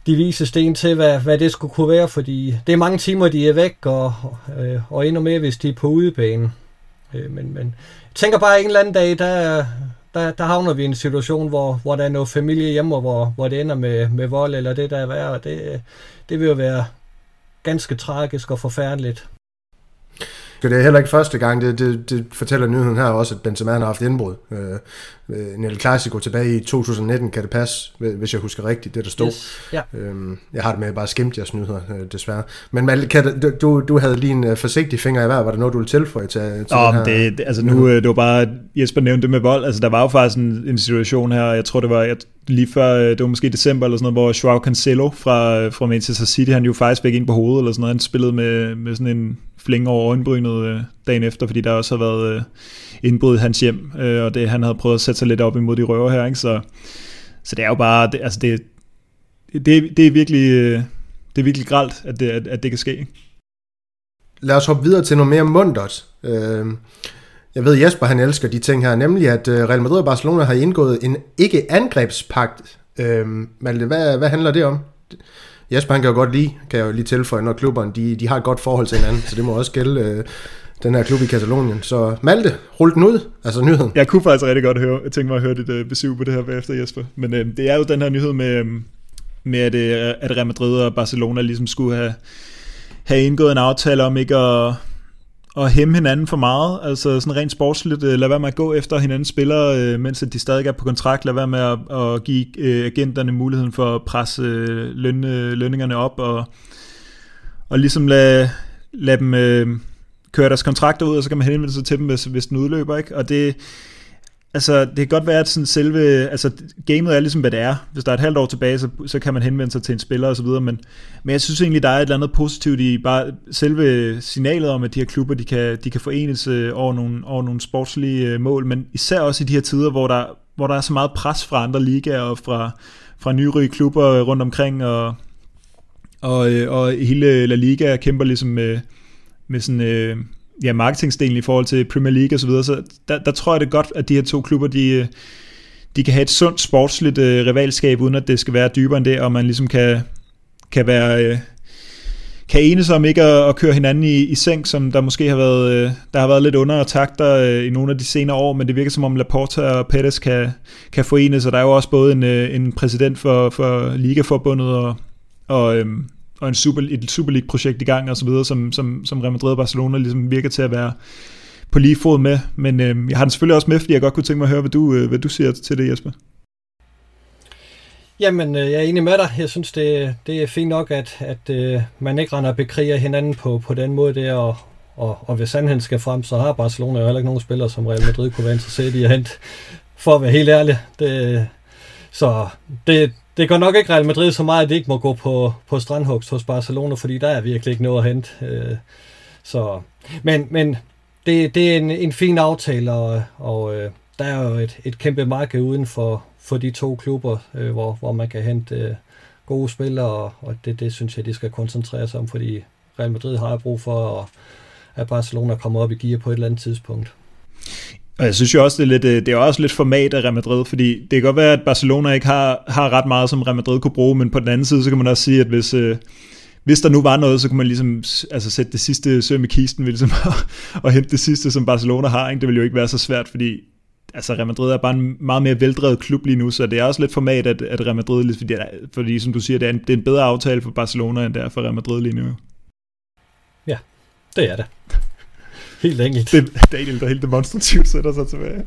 de vise sten til, hvad, hvad det skulle kunne være, fordi det er mange timer, de er væk, og, øh, og endnu mere, hvis de er på udebane. Øh, men, men jeg tænker bare, at en eller anden dag, der, der, der havner vi i en situation, hvor, hvor der er noget familie hjemme, og hvor, hvor det ender med, med vold, eller det der er værre. og det, det vil jo være ganske tragisk og forfærdeligt. Det er heller ikke første gang, det, det, det fortæller nyheden her også, at Benzema har haft indbrud. Øh, en El Clasico tilbage i 2019, kan det passe, hvis jeg husker rigtigt, det der stod. Yes, ja. øhm, jeg har det med at bare skimte jeres nyheder, øh, desværre. Men Malte, kan, du, du havde lige en uh, forsigtig finger i hver, var der noget, du ville tilføje til, til oh, her? Det, det, altså nu, øh, det var bare, Jesper nævnte det med vold, altså der var jo faktisk en, en situation her, jeg tror det var, jeg, lige før, øh, det var måske december eller sådan noget, hvor Joao Cancelo fra, øh, fra Manchester City, han jo faktisk fik ind på hovedet eller sådan noget, han spillede med, med sådan en flænge over øjenbrynet øh, dagen efter, fordi der også har været indbrud i hans hjem, og det, han havde prøvet at sætte sig lidt op imod de røver her, ikke? Så, så det er jo bare, det, altså det, det, det er virkelig, det er virkelig gralt, at det, at, at det kan ske. Ikke? Lad os hoppe videre til noget mere mundtet. Øh, jeg ved, Jesper han elsker de ting her, nemlig at øh, Real Madrid og Barcelona har indgået en ikke-angrebspagt. Øhm, Malte, hvad, hvad handler det om? Jesper han kan jo godt lide, kan jeg jo lige tilføje, når klubberne de, de har et godt forhold til hinanden, så det må også gælde øh, den her klub i Katalonien. Så Malte, rul den ud, altså nyheden. Jeg kunne faktisk rigtig godt høre, jeg tænkte mig at høre dit øh, besøg på det her bagefter, Jesper. Men øh, det er jo den her nyhed med, øh, med at, øh, at Real Madrid og Barcelona ligesom skulle have, have indgået en aftale om ikke at at hæmme hinanden for meget, altså sådan rent sportsligt, øh, lad være med at gå efter hinandens spillere, øh, mens de stadig er på kontrakt, lad være med at, at give øh, agenterne muligheden for at presse øh, løn, øh, lønningerne op, og, og ligesom lade, lade dem øh, køre deres kontrakter ud, og så kan man henvende sig til dem, hvis, hvis den udløber, ikke? og det, Altså, det kan godt være, at sådan selve, altså, gamet er ligesom, hvad det er. Hvis der er et halvt år tilbage, så, så kan man henvende sig til en spiller osv., men, men jeg synes egentlig, der er et eller andet positivt i bare selve signalet om, at de her klubber, de kan, de kan forenes øh, over, nogle, over nogle sportslige øh, mål, men især også i de her tider, hvor der, hvor der er så meget pres fra andre ligaer og fra, fra nyrige klubber rundt omkring, og, og, øh, og hele La Liga kæmper ligesom med, med sådan... Øh, ja, marketingsdelen i forhold til Premier League og så videre, så der, der tror jeg det godt, at de her to klubber, de, de kan have et sundt sportsligt øh, rivalskab, uden at det skal være dybere end det, og man ligesom kan, kan være... Øh, kan enes om ikke at, at køre hinanden i, i seng, som der måske har været, øh, der har været lidt under takter øh, i nogle af de senere år, men det virker som om Laporta og Pettis kan, kan forenes, og der er jo også både en, øh, en præsident for, for Ligaforbundet og, og, øhm, og en super, et Super League-projekt i gang og så videre, som, som, som Real Madrid og Barcelona ligesom virker til at være på lige fod med. Men øh, jeg har den selvfølgelig også med, fordi jeg godt kunne tænke mig at høre, hvad du, øh, hvad du siger til det, Jesper. Jamen, øh, jeg er enig med dig. Jeg synes, det, det er fint nok, at, at øh, man ikke render og bekriger hinanden på, på den måde der, og, og, og hvis sandheden skal frem, så har Barcelona jo heller ikke nogen spillere, som Real Madrid kunne være interesseret i at hente, for at være helt ærlig. Det, så det, det går nok ikke Real Madrid så meget, at de ikke må gå på, på strandhugst hos Barcelona, fordi der er virkelig ikke noget at hente. Øh, så, men men det, det er en, en fin aftale, og, og øh, der er jo et, et kæmpe marked uden for, for de to klubber, øh, hvor, hvor man kan hente øh, gode spillere, og, og det, det synes jeg, de skal koncentrere sig om, fordi Real Madrid har brug for, at, at Barcelona kommer op i gear på et eller andet tidspunkt. Og jeg synes jo også, det er, lidt, øh, det er også lidt format af Real Madrid, fordi det kan godt være, at Barcelona ikke har, har ret meget, som Real Madrid kunne bruge, men på den anden side, så kan man også sige, at hvis, øh, hvis der nu var noget, så kunne man ligesom altså sætte det sidste søm i kisten, ved ligesom og at hente det sidste, som Barcelona har. Ikke? Det ville jo ikke være så svært, fordi altså Real Madrid er bare en meget mere veldrevet klub lige nu, så det er også lidt format, at, at Real Madrid, fordi, fordi som du siger, det er, en, det er en bedre aftale for Barcelona, end det er for Real Madrid lige nu. Ja, det er det. Helt enkelt. Det, Daniel, der helt demonstrativt sætter sig tilbage.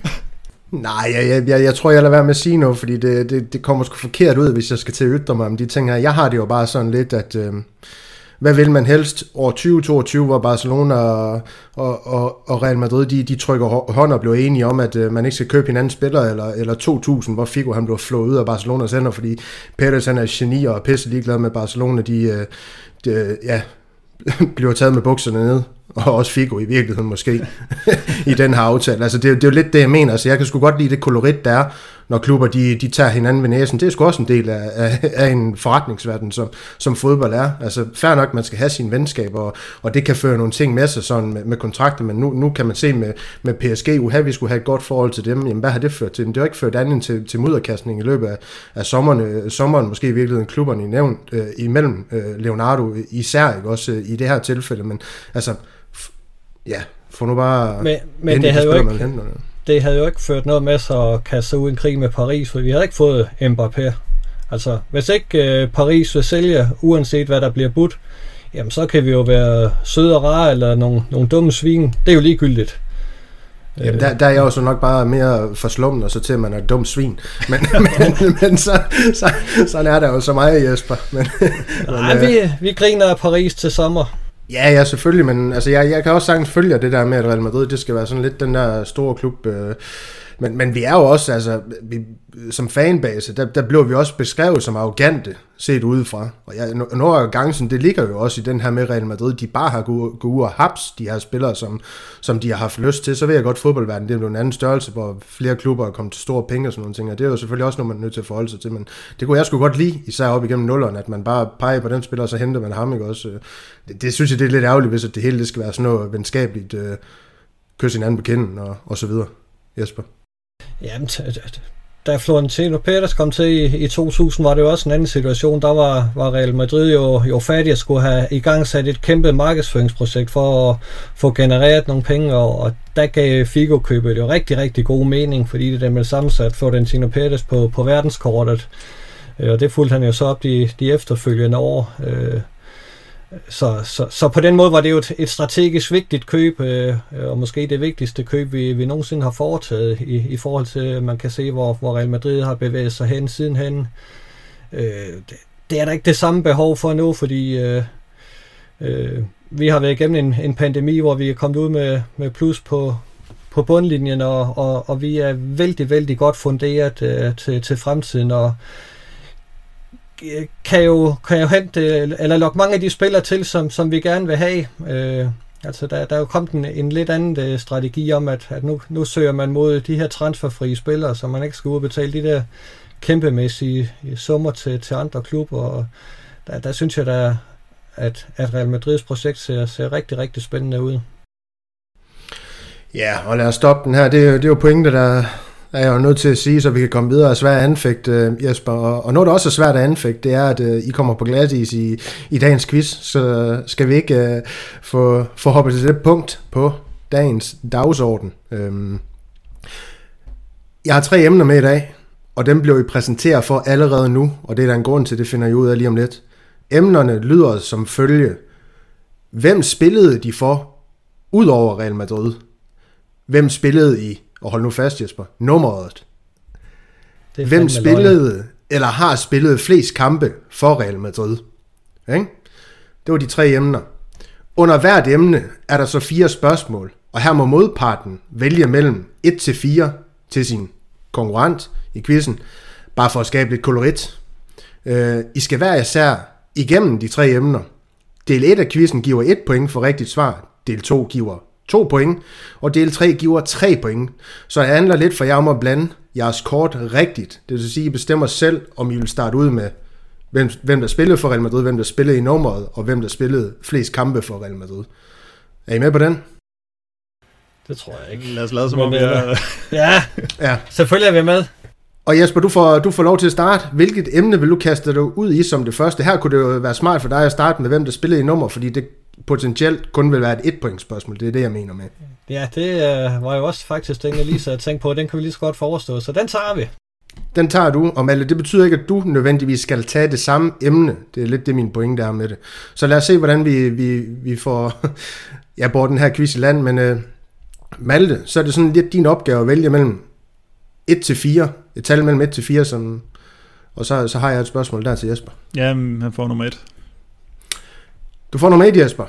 Nej, jeg, jeg, jeg, jeg tror, jeg lader være med at sige noget, fordi det, det, det kommer sgu forkert ud, hvis jeg skal til at ytre mig om de ting her. Jeg har det jo bare sådan lidt, at øh, hvad vil man helst? År 2022, hvor Barcelona og, og, og, og Real Madrid, de, de trykker hånd og bliver enige om, at øh, man ikke skal købe hinanden spiller, eller, eller 2000, hvor Figo han blev flået ud af Barcelonas hænder, fordi Perez han er geni og er pisse ligeglad med Barcelona, de, øh, de ja, bliver taget med bukserne ned og også Figo i virkeligheden måske, i den her aftale. Altså det, det er jo lidt det, jeg mener. Altså jeg kan sgu godt lide det kolorit, der er, når klubber de, de tager hinanden ved næsen. Det er sgu også en del af, af, af en forretningsverden, som, som fodbold er. Altså fair nok, man skal have sine venskaber, og, og det kan føre nogle ting med sig sådan med, med kontrakter, men nu, nu kan man se med, med PSG, uha, vi skulle have et godt forhold til dem. Jamen hvad har det ført til? Det har ikke ført andet til, til mudderkastning i løbet af, af sommeren, sommeren, måske i virkeligheden klubberne i nævnt, øh, imellem øh, Leonardo især, ikke også øh, i det her tilfælde, men altså ja, få nu bare... Men, men det, havde jo ikke, det havde jo ikke ført noget med sig at kaste ud en krig med Paris, for vi havde ikke fået Mbappé. Altså, hvis ikke uh, Paris vil sælge, uanset hvad der bliver budt, jamen så kan vi jo være søde og rare, eller nogle, nogle dumme svin. Det er jo ligegyldigt. Jamen, der, der er jeg jo så nok bare mere forslummet, og så til, at man er dum svin. Men, men, men så, så, sådan er der jo så meget, Jesper. Men, Nej, men, vi, vi griner af Paris til sommer. Ja, ja, selvfølgelig, men altså, jeg, jeg kan også sagtens følge det der med, at Real Madrid, det skal være sådan lidt den der store klub. Øh, men, men vi er jo også, altså, vi, som fanbase, der, der blev vi også beskrevet som arrogante, set udefra. Og ja, noget af gangsen, det ligger jo også i den her med Real Madrid, de bare har gået, gået ud og haps de her spillere, som, som de har haft lyst til. Så ved jeg godt, fodboldverden, det er jo en anden størrelse, hvor flere klubber er kommet til store penge og sådan nogle ting, og det er jo selvfølgelig også noget, man er nødt til at forholde sig til, men det kunne jeg sgu godt lide, især op igennem nullerne, at man bare peger på den spiller, og så henter man ham, ikke også? Øh, det, det synes jeg, det er lidt ærgerligt, hvis det hele det skal være sådan noget venskabeligt, øh, kysse hinanden på kinden og, og så videre. Jesper? Jamen, da Florentino Pérez kom til i, i 2000, var det jo også en anden situation. Der var, var Real Madrid jo, jo fattig at skulle have i gang sat et kæmpe markedsføringsprojekt for at få genereret nogle penge, og, og der gav Figo-købet jo rigtig, rigtig god mening, fordi det der med sammensat Florentino Pérez på, på verdenskortet. Øh, og det fulgte han jo så op de, de efterfølgende år. Øh, så, så, så på den måde var det jo et, et strategisk vigtigt køb, øh, og måske det vigtigste køb, vi, vi nogensinde har foretaget i, i forhold til, man kan se, hvor, hvor Real Madrid har bevæget sig hen sidenhen. Øh, det, det er der ikke det samme behov for nu, fordi øh, øh, vi har været igennem en, en pandemi, hvor vi er kommet ud med, med plus på, på bundlinjen, og, og, og vi er vældig, vældig godt funderet øh, til, til fremtiden, og Øh, kan jo, kan jo hente, eller lokke mange af de spillere til, som, som vi gerne vil have. Øh, altså der, der er jo kommet en, en lidt anden øh, strategi om, at, at nu, nu søger man mod de her transferfrie spillere, så man ikke skal udbetale de der kæmpemæssige øh, summer til, til andre klubber. Og der, der synes jeg, der, at, at Real Madrids projekt ser, ser rigtig, rigtig spændende ud. Ja, og lad os stoppe den her. Det det er jo pointer, der, er jeg jo nødt til at sige, så vi kan komme videre og svært at anfægte, øh, Jesper. Og, og noget, der også er svært at anfægte, det er, at uh, I kommer på glatis i, i dagens quiz, så øh, skal vi ikke uh, få, få hoppet til det punkt på dagens dagsorden. Um, jeg har tre emner med i dag, og dem bliver vi præsenteret for allerede nu, og det er der en grund til, det finder I ud af lige om lidt. Emnerne lyder som følge. Hvem spillede de for, ud over Real Madrid? Hvem spillede I og hold nu fast Jesper, nummeret. Det Hvem spillede, løgn. eller har spillet flest kampe for Real Madrid? Ikke? Det var de tre emner. Under hvert emne er der så fire spørgsmål, og her må modparten vælge mellem 1 til 4 til sin konkurrent i quizzen, bare for at skabe lidt kolorit. Øh, I skal hver især igennem de tre emner. Del 1 af quizzen giver 1 point for rigtigt svar, del 2 giver 2 point, og del 3 giver 3 point. Så det handler lidt for jer om at blande jeres kort rigtigt. Det vil sige, at I bestemmer selv, om I vil starte ud med, hvem, hvem der spillede for Real Madrid, hvem der spillede i nummeret, og hvem der spillede flest kampe for Real Madrid. Er I med på den? Det tror jeg ikke. Lad os lade som om vi er... Ja, ja, selvfølgelig er vi med. Og Jesper, du får, du får lov til at starte. Hvilket emne vil du kaste dig ud i som det første? Her kunne det jo være smart for dig at starte med, hvem der spillede i nummer, fordi det potentielt kun vil være et et point spørgsmål. Det er det, jeg mener med. Ja, det øh, var jo også faktisk den, jeg lige så tænkte på. Den kan vi lige så godt forestå, så den tager vi. Den tager du, og Malte, det betyder ikke, at du nødvendigvis skal tage det samme emne. Det er lidt det, min pointe er med det. Så lad os se, hvordan vi, vi, vi får ja, bort den her quiz i land. Men uh, Malte, så er det sådan lidt din opgave at vælge mellem 1 til 4. Et tal mellem 1 til 4, som, og så, så har jeg et spørgsmål der til Jesper. Ja, han får nummer 1. Du får nummer 1, Jesper.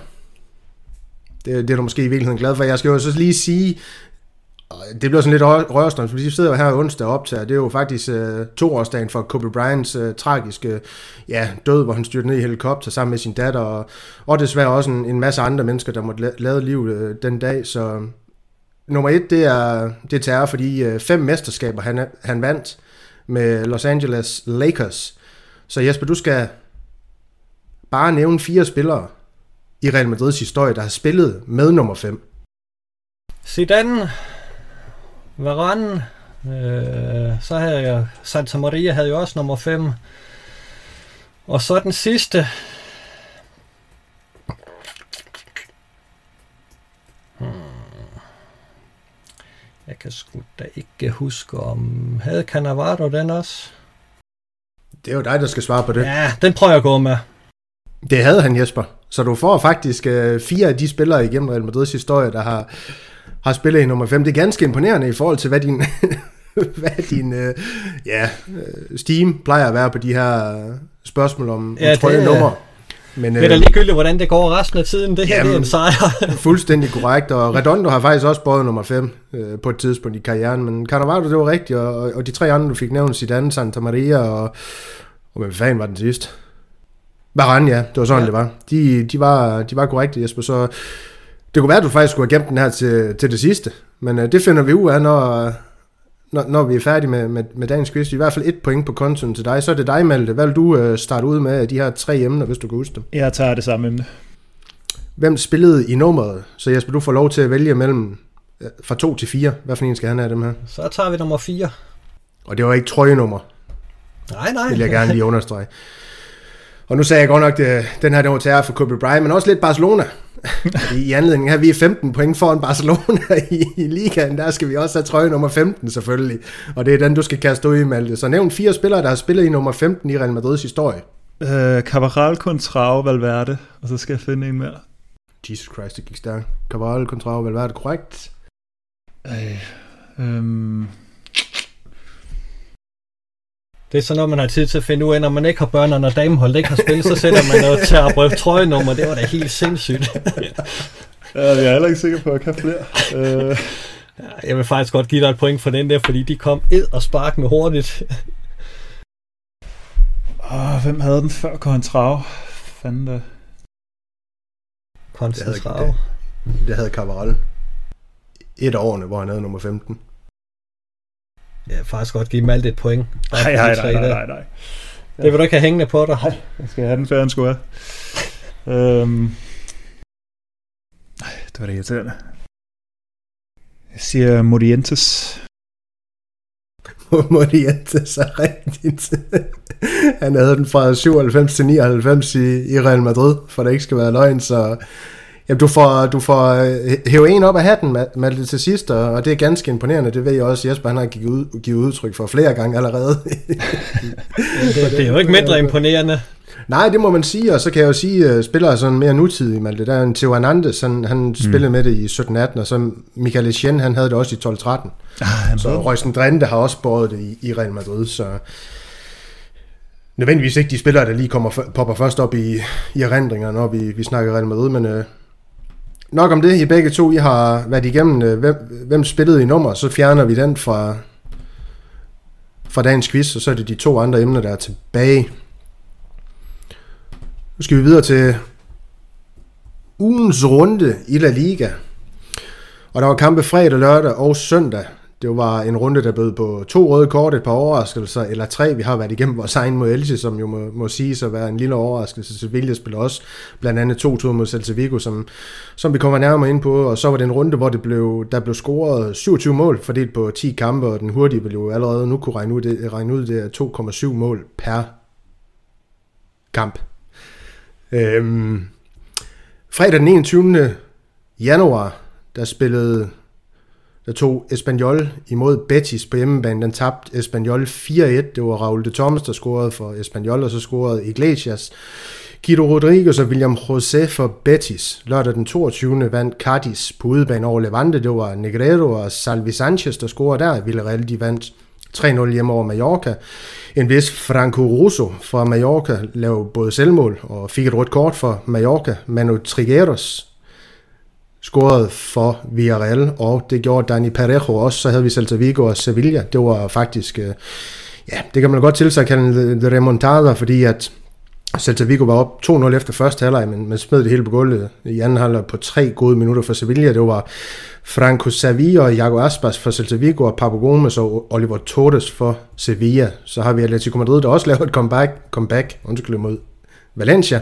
Det, det er du måske i virkeligheden glad for. Jeg skal jo så lige sige, øh, det bliver sådan lidt rørstrøm, for vi sidder jo her onsdag op til, det er jo faktisk øh, toårsdagen for Kobe Bryants øh, tragiske ja, død, hvor han styrte ned i helikopter sammen med sin datter, og, og desværre også en, en masse andre mennesker, der måtte lade liv øh, den dag, så nummer et, det er, det er terror, fordi øh, fem mesterskaber han, han vandt med Los Angeles Lakers. Så Jesper, du skal bare nævne fire spillere i Real Madrids historie, der har spillet med nummer 5. Zidane, Varane, øh, så havde jeg Santa Maria havde jo også nummer 5. Og så den sidste. Hmm. Jeg kan sgu da ikke huske, om havde Cannavaro den også? Det er jo dig, der skal svare på det. Ja, den prøver jeg at gå med. Det havde han, Jesper. Så du får faktisk øh, fire af de spillere igennem Real Madrids historie, der har, har spillet i nummer 5. Det er ganske imponerende i forhold til, hvad din, hvad din øh, ja, øh, Steam plejer at være på de her spørgsmål om, ja, om trøje nummer. Men, det er da øh, ligegyldigt, hvordan det går resten af tiden. Det her jamen, det er en sejr. fuldstændig korrekt, og Redondo har faktisk også båret nummer 5 øh, på et tidspunkt i karrieren, men Cannavaro, det var rigtigt, og, og de tre andre, du fik nævnt, Zidane, Santa Maria, og, og hvad fanden var den sidste? Varane, ja, det var sådan, ja. det var. De, de, var. de var korrekte, Jesper, så det kunne være, at du faktisk skulle have gemt den her til, til det sidste, men uh, det finder vi ud af, når, når, når vi er færdige med, med, med dagens quiz. I hvert fald et point på kontoen til dig. Så er det dig, Malte. Hvad vil du uh, starte ud med af de her tre emner, hvis du kan huske dem? Jeg tager det samme emne. Hvem spillede i nummeret? Så Jesper, du får lov til at vælge mellem uh, fra 2 til 4. Hvad for en skal han have af dem her? Så tager vi nummer 4. Og det var ikke trøjenummer. Nej, nej. Det vil jeg gerne lige understrege. Og nu sagde jeg godt nok, at den her den var til for Kobe Bryant, men også lidt Barcelona. I anledning her, vi er 15 point foran Barcelona i, i ligaen. Der skal vi også have trøje nummer 15 selvfølgelig. Og det er den, du skal kaste ud i, Malte. Så nævn fire spillere, der har spillet i nummer 15 i Real Madrids historie. Uh, Cabral, Contrao, Valverde. Og så skal jeg finde en mere. Jesus Christ, det gik stærkt. Cabral, Contrao, Valverde, korrekt. Øh, um det er sådan noget, man har tid til at finde ud af, når man ikke har børn, og når dameholdet ikke har spillet, så sætter man noget til at prøve trøjenummer. Det var da helt sindssygt. ja, jeg er heller ikke sikker på, at jeg kan flere. Uh... Jeg vil faktisk godt give dig et point for den der, fordi de kom ed og spark med hurtigt. oh, hvem havde den før Contrao? Fanden det. Contrao. Det, det havde Cabral. Et årene, hvor han havde nummer 15. Jeg vil faktisk godt give Malte et point. Nej, nej, nej, nej, nej, nej. Det vil du ikke have hængende på dig. Nej, jeg skal have den før, han skulle have. øhm. Nej, det var det irriterende. Jeg siger Morientes. Morientes er rigtigt. Han havde den fra 97 til 99 i, i Real Madrid, for det ikke skal være løgn, så Jamen, du får, du får øh, hæve en op af hatten med det til sidst, og det er ganske imponerende. Det ved jeg også, Jesper han har givet, ud, givet udtryk for flere gange allerede. det, det er jo ikke mindre imponerende. Nej, det må man sige, og så kan jeg jo sige, at spillere sådan mere nutidige, Malte. Der er en Theo Hernandez, han, han mm. spillede med det i 17-18, og så Michael Etienne, han havde det også i 12-13. Ah, så Røysen Drente har også båret det i, i Real Madrid, så nødvendigvis ikke de spillere, der lige kommer, popper først op i, i erindringer, når vi, vi snakker Real Madrid, men øh, nok om det. I begge to, I har været igennem, øh, hvem, hvem spillede i nummer, så fjerner vi den fra, fra dagens quiz, og så er det de to andre emner, der er tilbage. Nu skal vi videre til ugens runde i La Liga. Og der var kampe fredag, lørdag og søndag. Det var en runde, der bød på to røde kort, et par overraskelser, eller tre. Vi har været igennem vores egen mod Elche, som jo må, må sige at være en lille overraskelse. Sevilla spiller også blandt andet to ture mod Celta Vigo, som, som vi kommer nærmere ind på. Og så var det en runde, hvor det blev, der blev scoret 27 mål, fordelt på 10 kampe, og den hurtige vil jo allerede nu kunne regne ud, det, regne ud, det er 2,7 mål per kamp. Øhm, Fredag den 21. januar, der spillede der tog Espanyol imod Betis på hjemmebane. Den tabte Espanyol 4-1. Det var Raul de Thomas, der scorede for Espanyol, og så scorede Iglesias. Guido Rodriguez og William José for Betis. Lørdag den 22. vandt Cadiz på udebane over Levante. Det var Negredo og Salvi Sanchez, der scorede der. Villarreal de vandt 3-0 hjemme over Mallorca. En vis Franco Russo fra Mallorca lavede både selvmål og fik et rødt kort for Mallorca. Manu Trigueros scorede for Villarreal, og det gjorde Dani Parejo også. Så havde vi Celta Vigo og Sevilla. Det var faktisk, øh, ja, det kan man godt til sig kalde en remontada, fordi at Celta Vigo var op 2-0 efter første halvleg, men man smed det hele på gulvet i anden halvleg på tre gode minutter for Sevilla. Det var Franco Savi og Iago Aspas for Celta Vigo og Papo Gomes og Oliver Torres for Sevilla. Så har vi Atletico Madrid, der også lavet et comeback, comeback undskyld, mod Valencia.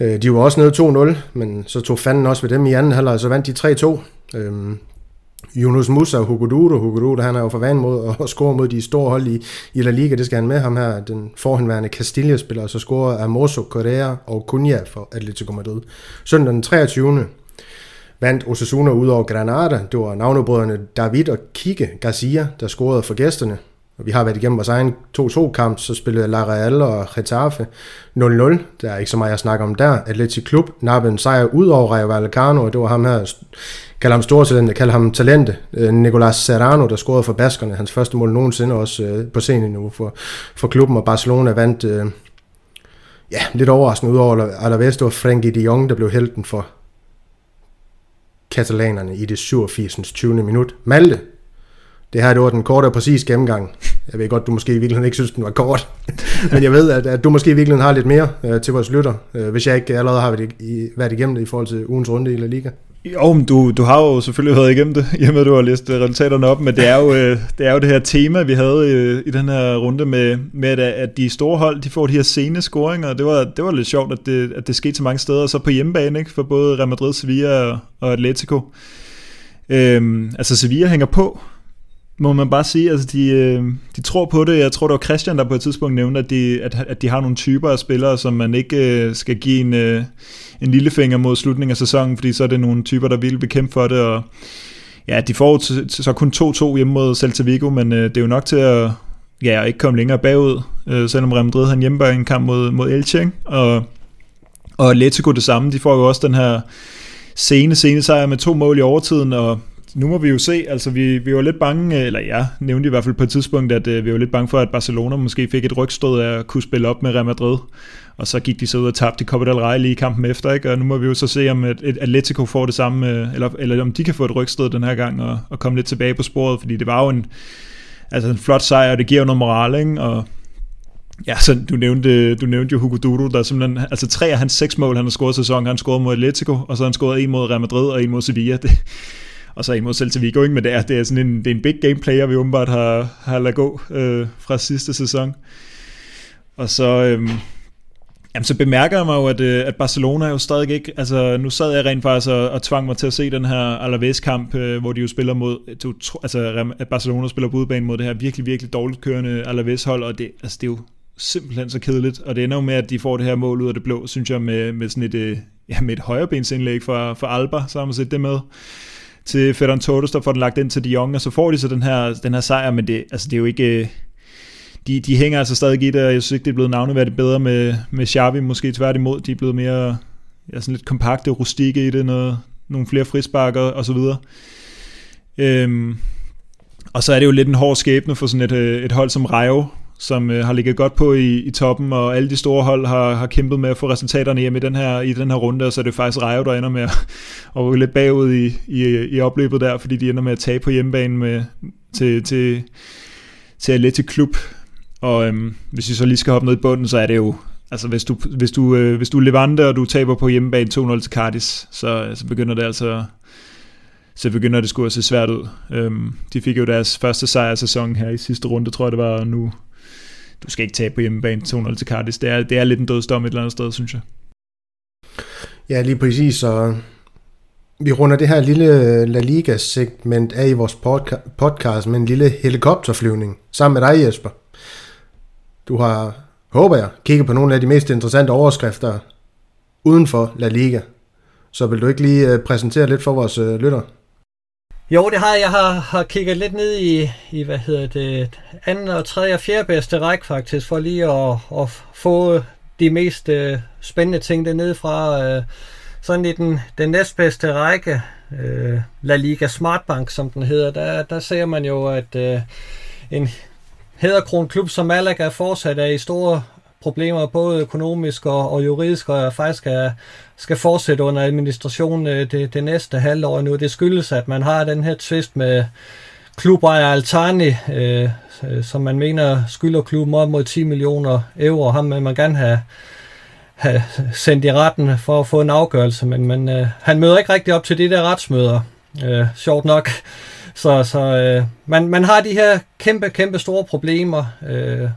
Øh, de var også nede 2-0, men så tog fanden også ved dem i anden halvleg, så vandt de 3-2. Øh, Yunus Musa og Hugo Duro. Hugo Duro, han er jo for vant mod at score mod de store hold i, i La Liga. Det skal han med ham her, den forhenværende Castilla-spiller. Og så scorer Amoso, Correa og Cunha for Atletico Madrid. Søndag den 23. vandt Osasuna ud over Granada. Det var navnebrødrene David og Kike Garcia, der scorede for gæsterne. Vi har været igennem vores egen 2-2-kamp, så spillede La Real og Getafe 0-0. Der er ikke så meget at snakke om der. Atleti Klub nappede en sejr ud over Rayo Vallecano, og det var ham her, kalder ham stortalente, kalder ham talente, øh, Nicolas Serrano, der scorede for Baskerne, hans første mål nogensinde også øh, på scenen nu for, for klubben, og Barcelona vandt øh, ja, lidt overraskende ud over Alaves, det var Frenkie de Jong, der blev helten for katalanerne i det 87. 20. minut. Malte, det her det var den korte og præcis gennemgang. Jeg ved godt, du måske i virkeligheden ikke synes, den var kort. Men jeg ved, at, at du måske i virkeligheden har lidt mere øh, til vores lytter, øh, hvis jeg ikke allerede har været, i, været igennem det i forhold til ugens runde i La Liga. Jo, men du, du har jo selvfølgelig været igennem det, i og med at du har læst øh, resultaterne op, men det er jo, øh, det, er jo det her tema, vi havde øh, i den her runde med, med at, at de store hold, de får de her sene scoringer, og det var, det var lidt sjovt, at det, at det skete så mange steder, og så på hjemmebane, ikke, for både Real Madrid, Sevilla og, og Atletico. Øhm, altså Sevilla hænger på, må man bare sige, altså de, øh, de tror på det. Jeg tror, det var Christian, der på et tidspunkt nævnte, at de, at, at de har nogle typer af spillere, som man ikke øh, skal give en, øh, en lillefinger mod slutningen af sæsonen, fordi så er det nogle typer, der vil bekæmpe for det, og ja, de får så kun 2-2 hjemme mod Celta Vigo, men det er jo nok til at ja, ikke komme længere bagud, selvom Real Madrid har en hjemmebane kamp mod, mod Elche, og, og Atletico det samme, de får jo også den her sene, sene sejr med to mål i overtiden, og nu må vi jo se, altså vi, vi var lidt bange, øh, eller jeg nævnte i hvert fald på et tidspunkt, at uh, vi var lidt bange for, at Barcelona måske fik et rygstød af at kunne spille op med Real Madrid, og så gik de så ud og tabte i Copa del Rey lige i kampen efter, ikke? og nu må vi jo så se, om et, et Atletico får det samme, øh, eller, eller om de kan få et rygstød den her gang, og, og komme lidt tilbage på sporet, fordi det var jo en, altså en flot sejr, og det giver jo noget moral, ikke? og Ja, så du nævnte, du nævnte jo Hugo Duro, der simpelthen, altså tre af hans seks mål, han har scoret sæsonen, han scorede mod Atletico, og så har han scoret en mod Real Madrid og en mod Sevilla. Det, og så imod til Vigo, ikke? men det er, det er sådan en, det er en big game player, vi åbenbart har, har ladet gå øh, fra sidste sæson. Og så, øh, jamen, så bemærker jeg mig jo, at, øh, at Barcelona jo stadig ikke, altså nu sad jeg rent faktisk og, og tvang mig til at se den her Alaves-kamp, øh, hvor de jo spiller mod, to, altså at Barcelona spiller på udebane mod det her virkelig, virkelig dårligt kørende Alaves-hold, og det, altså, det er jo simpelthen så kedeligt, og det ender jo med, at de får det her mål ud af det blå, synes jeg, med, med sådan et, øh, ja, med et højrebensindlæg fra, fra Alba, så har man set det med til Ferran Torres, der får den lagt ind til de Jong, og så får de så den her, den her sejr, men det, altså det er jo ikke... Øh, de, de hænger altså stadig i det, og jeg synes ikke, det er blevet navneværdigt bedre med, med Xavi, måske tværtimod. De er blevet mere ja, sådan lidt kompakte, rustikke i det, noget, nogle flere frisparker og så videre. Øhm, og så er det jo lidt en hård skæbne for sådan et, øh, et hold som Rayo, som øh, har ligget godt på i, i toppen, og alle de store hold har, har kæmpet med at få resultaterne hjem i den her, i den her runde, og så er det faktisk Rayo, der ender med at, at ryge lidt bagud i, i, i opløbet der, fordi de ender med at tage på hjemmebane med, til, til, til Atleti Klub. Og øhm, hvis vi så lige skal hoppe ned i bunden, så er det jo, altså hvis du, hvis du, øh, hvis du er Levante, og du taber på hjemmebane 2-0 til Cardis, så, øh, så begynder det altså så begynder det sgu at se svært ud. Øhm, de fik jo deres første sejr sæson her i sidste runde, tror jeg det var, og nu, du skal ikke tabe på hjemmebane 2-0 til Cardis. Det er, det er lidt en dødsdom et eller andet sted, synes jeg. Ja, lige præcis. Så vi runder det her lille øh, La Liga-segment af i vores podca- podcast med en lille helikopterflyvning sammen med dig, Jesper. Du har, håber jeg, kigget på nogle af de mest interessante overskrifter uden for La Liga. Så vil du ikke lige øh, præsentere lidt for vores øh, lytter? Jo, det har jeg. Jeg har, har kigget lidt ned i, i, hvad hedder det, anden og tredje og fjerde bedste række faktisk, for lige at, at få de mest øh, spændende ting dernede fra. Øh, sådan i den, den næstbedste række, øh, La Liga Smartbank, som den hedder, der, der ser man jo, at øh, en hæderkron klub som Malaga fortsat er i store problemer, både økonomisk og, og juridisk, og faktisk er, skal fortsætte under administration øh, det, det næste halvår nu. Det skyldes, at man har den her tvist med klubejer Altani, øh, øh som man mener skylder klubben op mod 10 millioner euro. Ham vil man gerne have, have sendt i retten for at få en afgørelse, men, men øh, han møder ikke rigtig op til de der retsmøder, øh, sjovt nok. Så, så øh, man, man har de her kæmpe, kæmpe store problemer, øh,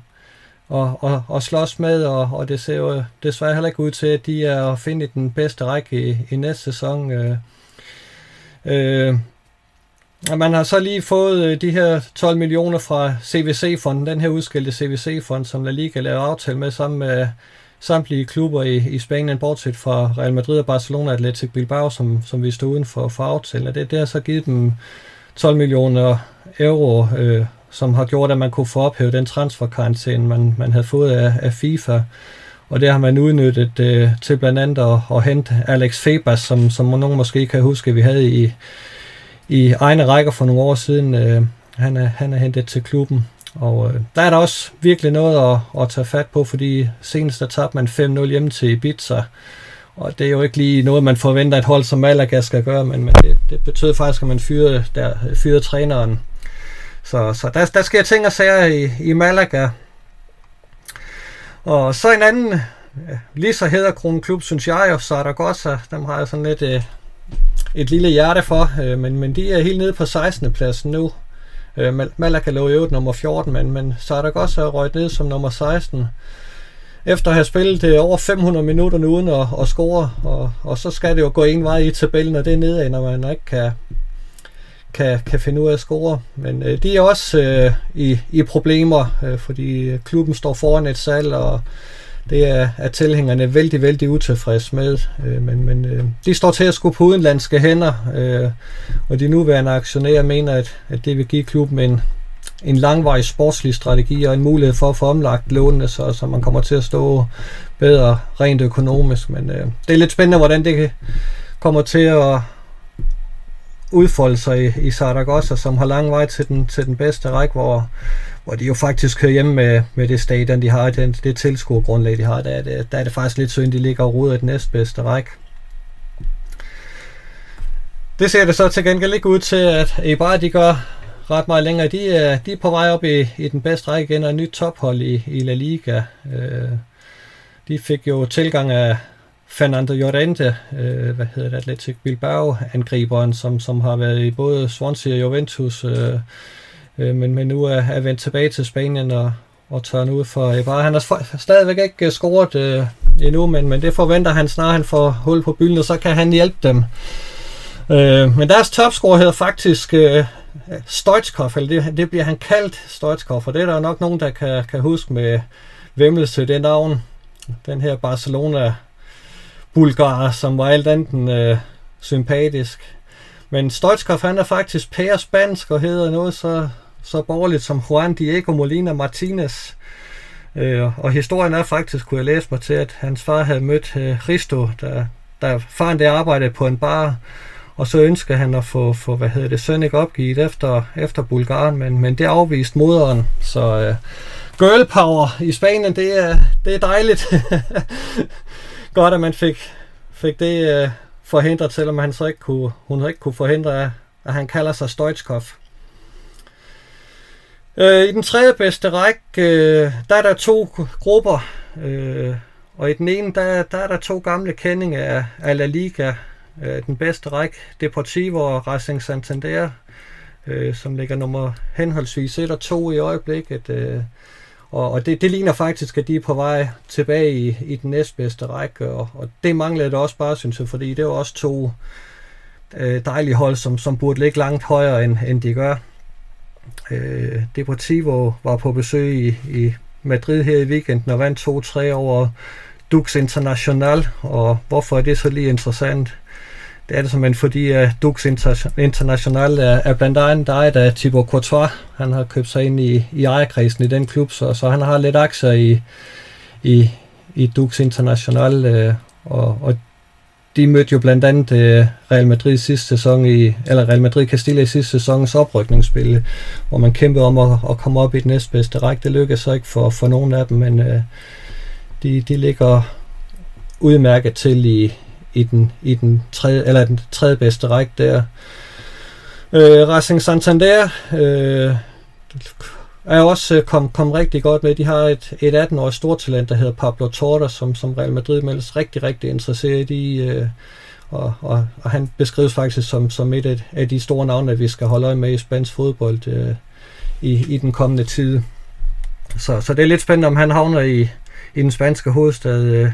og, og, og slås med, og, og det ser jo desværre heller ikke ud til, at de er at finde i den bedste række i, i næste sæson. Øh, øh, man har så lige fået øh, de her 12 millioner fra CVC-fonden, den her udskilte CVC-fond, som La Liga lavede aftale med sammen med samtlige klubber i, i Spanien, bortset fra Real Madrid og Barcelona Athletic Bilbao, som, som vi stod uden for, for aftalen. det, det har så givet dem 12 millioner euro øh, som har gjort, at man kunne få ophævet den transferkarantæne, man, man havde fået af, af FIFA. Og det har man udnyttet øh, til blandt andet at, at hente Alex Febas, som, som nogen måske kan huske, vi havde i, i egne rækker for nogle år siden. Øh, han, er, han er hentet til klubben. Og øh, der er der også virkelig noget at, at tage fat på, fordi senest der tabte man 5-0 hjemme til Ibiza. Og det er jo ikke lige noget, man forventer, at hold som Malaga skal gøre, men, men det, det betød faktisk, at man fyrede, der, fyrede træneren så, så der, der sker ting og sager i, i Malaga. Og så en anden, lige så hedder klub, synes jeg, og Saragossa, dem har jeg sådan lidt øh, et lille hjerte for, øh, men, men de er helt nede på 16. pladsen nu. Øh, Malaga lå i nummer 14, men, men Saragossa er røget ned som nummer 16 efter at have spillet det over 500 minutter uden at, at score, og, og så skal det jo gå en vej i tabellen, og det er nedad, når man ikke kan, kan, kan finde ud af at score. Men øh, de er også øh, i, i problemer, øh, fordi klubben står foran et salg, og det er, er tilhængerne vældig, vældig utilfreds med. Øh, men men øh, de står til at skulle på udenlandske hænder, øh, og de nuværende aktionærer mener, at, at det vil give klubben en, en langvarig sportslig strategi og en mulighed for at få omlagt lånene, så, så man kommer til at stå bedre rent økonomisk. Men øh, det er lidt spændende, hvordan det kommer til at, udfolde sig i, i Saragossa, som har lang vej til den, til den bedste række, hvor, hvor de jo faktisk hører hjemme med, med det stadion, de har, det, det tilskuergrundlag, de har. Der er, det, der er det faktisk lidt synd, de ligger og ruder i den næstbedste række. Det ser det så til gengæld ikke ud til, at Eibar de gør ret meget længere. De er, de er på vej op i, i den bedste række igen, og et nyt tophold i, i La Liga. Øh, de fik jo tilgang af Fernando Llorente, øh, hvad hedder det, Atletic Bilbao-angriberen, som, som har været i både Swansea og Juventus, øh, øh, men, men nu er, er vendt tilbage til Spanien og, og tør nu ud for Eibar. Han har stadigvæk ikke øh, scoret øh, endnu, men, men det forventer han snart, han får hul på bylden, og så kan han hjælpe dem. Øh, men deres topscorer hedder faktisk øh, Stoichkov, eller det, det bliver han kaldt Stoichkov, og det er der nok nogen, der kan, kan huske med vemmelse det navn. Den her Barcelona bulgar, som var alt andet øh, sympatisk. Men Stoichkov, han er faktisk pære spansk og hedder noget så, så borgerligt som Juan Diego Molina Martinez. Øh, og historien er faktisk, kunne jeg læse mig til, at hans far havde mødt øh, Risto, der, der faren der arbejdede på en bar, og så ønskede han at få, få hvad hedder det, søn ikke opgivet efter, efter Bulgaren, men, men det afviste moderen. Så øh, girl power i Spanien, det er, det er dejligt. godt, at man fik, fik det øh, forhindret, selvom han så ikke kunne, hun ikke kunne forhindre, at, at han kalder sig Stoichkov. Øh, I den tredje bedste række, øh, der er der to grupper, øh, og i den ene, der, der er der to gamle kendinger af, af La Liga. Øh, den bedste række, Deportivo og Racing Santander, øh, som ligger nummer henholdsvis 1 og 2 i øjeblikket. Øh, og, og det, det ligner faktisk, at de er på vej tilbage i, i den næstbedste række, og, og det mangler det også bare, synes jeg, fordi det er også to øh, dejlige hold, som, som burde ligge langt højere, end, end de gør. Øh, Deportivo var på besøg i, i Madrid her i weekenden og vandt 2-3 over Dux International, og hvorfor er det så lige interessant? Det er det simpelthen fordi, uh, Dux International er, er blandt andet ejet af Thibaut Courtois. Han har købt sig ind i, i ejerkredsen i den klub, så, så han har lidt aktier i, i, i Dux International, Uh, og, og de mødte jo blandt andet øh, Real Madrid sidste sæson i, eller Real Madrid Castilla i sidste sæsons oprykningsspil, hvor man kæmpede om at, at komme op i den næstbedste række. Det lykkedes så ikke for, for nogen af dem, men øh, de, de ligger udmærket til i, i den, i den tredje, eller den tredje bedste række der. Øh, Racing Santander øh, er også øh, kom, kom rigtig godt med. De har et, et 18-årigt stortalent, der hedder Pablo Torres, som, som Real Madrid meldes rigtig, rigtig interesseret i. Øh, og, og, og han beskrives faktisk som, som et af de store navne, vi skal holde øje med i spansk fodbold øh, i, i den kommende tid. Så, så det er lidt spændende, om han havner i, i den spanske hovedstad øh,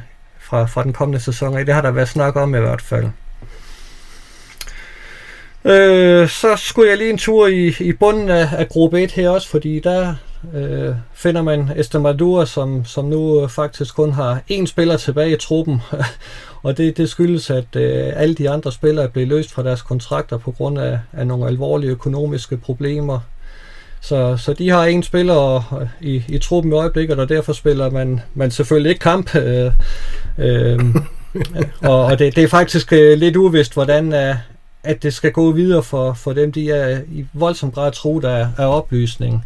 fra, fra den kommende sæson. Det har der været snak om i hvert fald. Øh, så skulle jeg lige en tur i, i bunden af, af gruppe 1 her også, fordi der øh, finder man Estemadura, som, som nu øh, faktisk kun har én spiller tilbage i truppen. og det, det skyldes, at øh, alle de andre spillere blev løst fra deres kontrakter på grund af, af nogle alvorlige økonomiske problemer. Så, så de har en spiller i, i truppen i øjeblikket, og derfor spiller man, man selvfølgelig ikke kamp. Øh, øh, og og det, det er faktisk øh, lidt uvist, hvordan er, at det skal gå videre for, for dem. De er i voldsom grad truet af, af oplysning.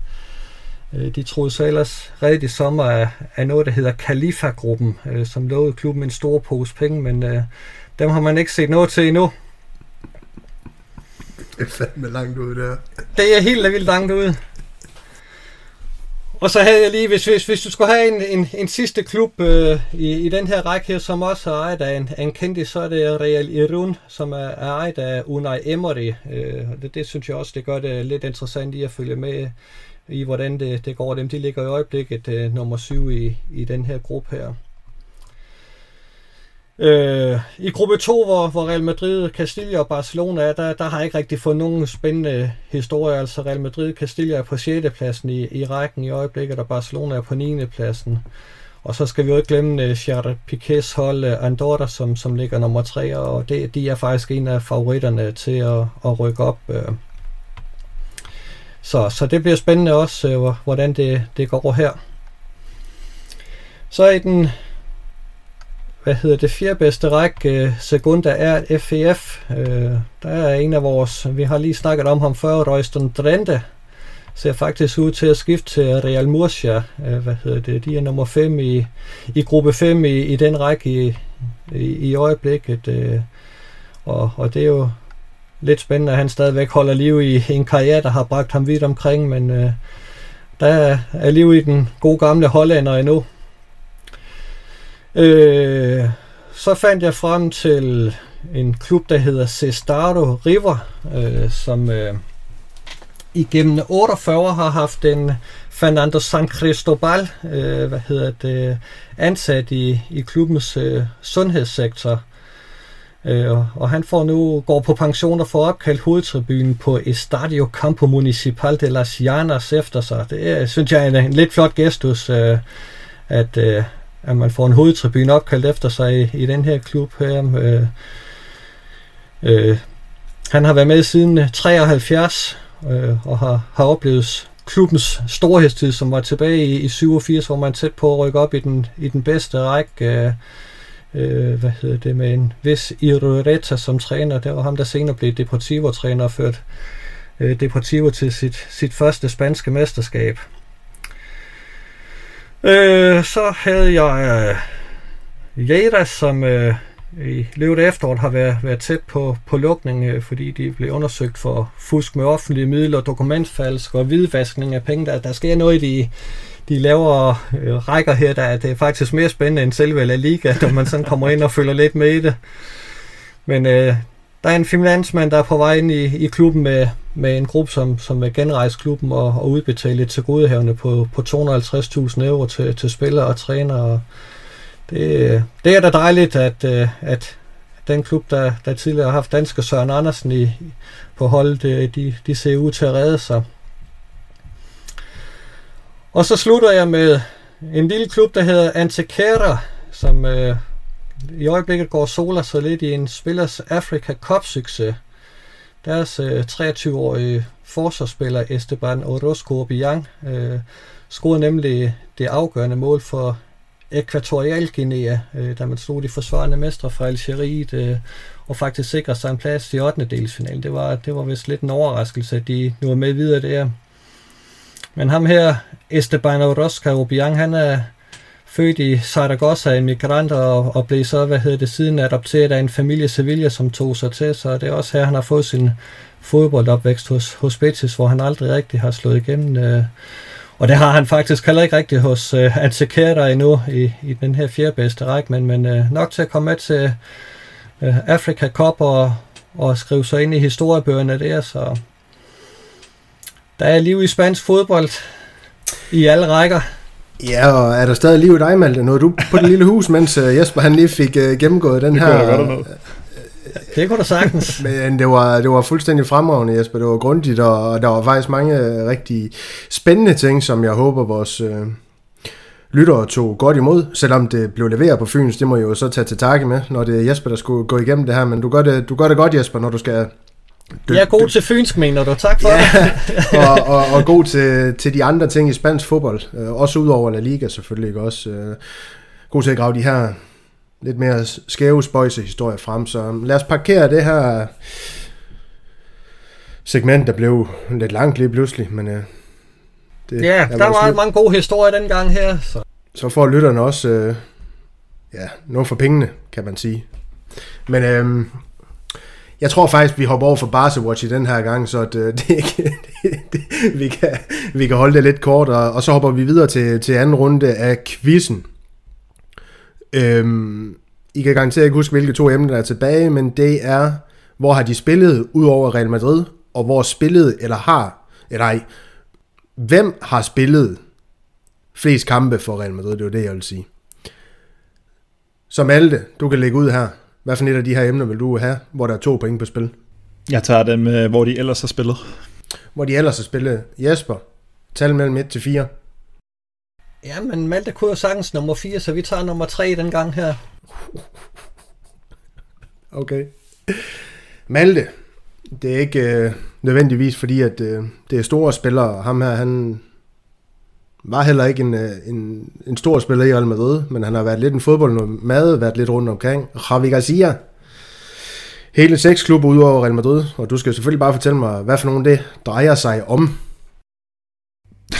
Øh, de troede så ellers rigtig sommer af, af noget, der hedder Khalifa-gruppen, øh, som lovede klubben en stor pose penge, men øh, dem har man ikke set noget til endnu. Det er fandme langt ud der. Det er helt vildt langt ud. Og så havde jeg lige, hvis, hvis, hvis du skulle have en, en, en sidste klub øh, i, i den her række her, som også er ejet af en, en kendis, så er det Real Irun, som er, er ejet af Unai Emery. Øh, det, det synes jeg også, det gør det lidt interessant i at følge med i, hvordan det, det går dem. De ligger i øjeblikket øh, nummer syv i, i den her gruppe her. Øh, I gruppe 2, hvor, hvor Real Madrid, Castilla og Barcelona er, der, der har jeg ikke rigtig fået nogen spændende historier. Altså Real Madrid, Castilla er på 6. pladsen i, i rækken i øjeblikket, og Barcelona er på 9. pladsen. Og så skal vi jo ikke glemme uh, Gerard Piquets hold uh, Andorra, som, som ligger nummer 3, og det, de er faktisk en af favoritterne til at, at rykke op. Uh. Så, så det bliver spændende også, uh, hvordan det, det går her. Så i den hvad hedder det, fjerde bedste række, øh, Segunda er FEF. Øh, der er en af vores, vi har lige snakket om ham før, Royston Drente, ser faktisk ud til at skifte til Real Murcia. Øh, hvad hedder det, de er nummer 5 i, i gruppe 5 i, i den række i, i, i øjeblikket. Uh, og, og det er jo lidt spændende, at han stadigvæk holder liv i en karriere, der har bragt ham vidt omkring, men øh, der er liv i den gode gamle hollænder endnu. Øh, så fandt jeg frem til en klub, der hedder Cestaro River, øh, som øh, igennem 48 har haft en Fernando San Cristobal øh, hvad hedder det, ansat i, i klubbens øh, sundhedssektor. Øh, og han får nu går på pension og får opkaldt hovedtribunen på Estadio Campo Municipal de las Llanas efter sig. Det er, synes jeg er en, en lidt flot gestus, øh, at, øh, at man får en hovedtribune opkaldt efter sig i, i den her klub her. Øh, øh, han har været med siden 73 øh, og har, har oplevet klubbens storhedstid, som var tilbage i, i 87, hvor man tæt på at rykke op i den, i den bedste række. Øh, øh, hvad hedder det, med en vis Irureta som træner. Det var ham, der senere blev Deportivo-træner og førte øh, Deportivo til sit, sit første spanske mesterskab. Øh, så havde jeg øh, Jada, som øh, i løbet af efteråret har været, været tæt på, på lukning, øh, fordi de blev undersøgt for fusk med offentlige midler, dokumentfalsk og hvidvaskning af penge. Der, der sker noget i de, de lavere øh, rækker her, der det er faktisk mere spændende end selve La Liga, når man sådan kommer ind og følger lidt med i det. Men øh, der er en finansmand, der er på vej ind i, i klubben med, med en gruppe, som, som vil genrejse klubben og, og udbetale til godehavende på, på 250.000 euro til, til spillere og trænere. Det, det er da dejligt, at, øh, at den klub, der, der tidligere har haft danske Søren Andersen i, på holdet, øh, de, de ser ud til at redde sig. Og så slutter jeg med en lille klub, der hedder Antequera som øh, i øjeblikket går Sola så lidt i en spillers Africa Cup-succes. Deres øh, 23-årige forsvarsspiller Esteban Orozco Obiang øh, scorede nemlig det afgørende mål for Ekvatorial Guinea, øh, da man slog de forsvarende mestre fra Algeriet øh, og faktisk sikrer sig en plads i 8. delsfinalen. Det var, det var vist lidt en overraskelse, at de nu er med videre der. Men ham her, Esteban Orozco Obiang, han er født i Zaragoza, migrant, og, og blev så, hvad hedder det, siden adopteret af en familie i Sevilla, som tog sig til, så det er også her, han har fået sin fodboldopvækst hos, hos Betis, hvor han aldrig rigtig har slået igennem. Øh, og det har han faktisk heller ikke rigtigt hos øh, Antikera endnu i, i den her fjerde bedste række, men, men øh, nok til at komme med til øh, Africa Cup og, og skrive sig ind i historiebøgerne der, så der er liv i spansk fodbold i alle rækker. Ja, og er der stadig liv i dig, Malte? Nåede du på det lille hus, mens uh, Jesper han lige fik uh, gennemgået den det her... Kunne godt det kunne du sagtens. Men det var, det var fuldstændig fremragende, Jesper. Det var grundigt, og der var faktisk mange rigtig spændende ting, som jeg håber, vores uh, lyttere tog godt imod. Selvom det blev leveret på Fyns, det må jeg jo så tage til takke med, når det er Jesper, der skulle gå igennem det her. Men du gør det, du gør det godt, Jesper, når du skal du, jeg er god til fynsk, mener du. Tak for ja, det. og, og, og god til, til de andre ting i spansk fodbold. Øh, også ud over La Liga selvfølgelig. Ikke? Også øh, god til at grave de her lidt mere skæve spøjse historier frem. Så lad os parkere det her segment, der blev lidt langt lige pludselig. Men, øh, det ja, der var mange gode historier den gang her. Så, så får lytterne også øh, ja, noget for pengene, kan man sige. Men øh, jeg tror faktisk, vi hopper over for Barca Watch i den her gang, så øh, det, det, det, det, vi, kan, vi kan holde det lidt kort, og, og så hopper vi videre til, til anden runde af quizzen. Øhm, I kan garanteret ikke huske, hvilke to emner der er tilbage, men det er, hvor har de spillet ud over Real Madrid, og hvor spillet eller har, eller ej, hvem har spillet flest kampe for Real Madrid, det er det, jeg vil sige. Som Malte, du kan lægge ud her. Hvad for et af de her emner vil du have, hvor der er to point på spil? Jeg tager den med, hvor de ellers har spillet. Hvor de ellers har spillet. Jesper, tal mellem 1 til 4. Ja, men Malte kunne jo sagtens nummer 4, så vi tager nummer 3 den gang her. Okay. Malte, det er ikke øh, nødvendigvis fordi, at øh, det er store spillere. Ham her, han var heller ikke en, øh, en, en stor spiller i Real Madrid, men han har været lidt en fodboldmad, været lidt rundt omkring. Javi Garcia, hele seks klubber ud over Real Madrid, og du skal selvfølgelig bare fortælle mig, hvad for nogen det drejer sig om.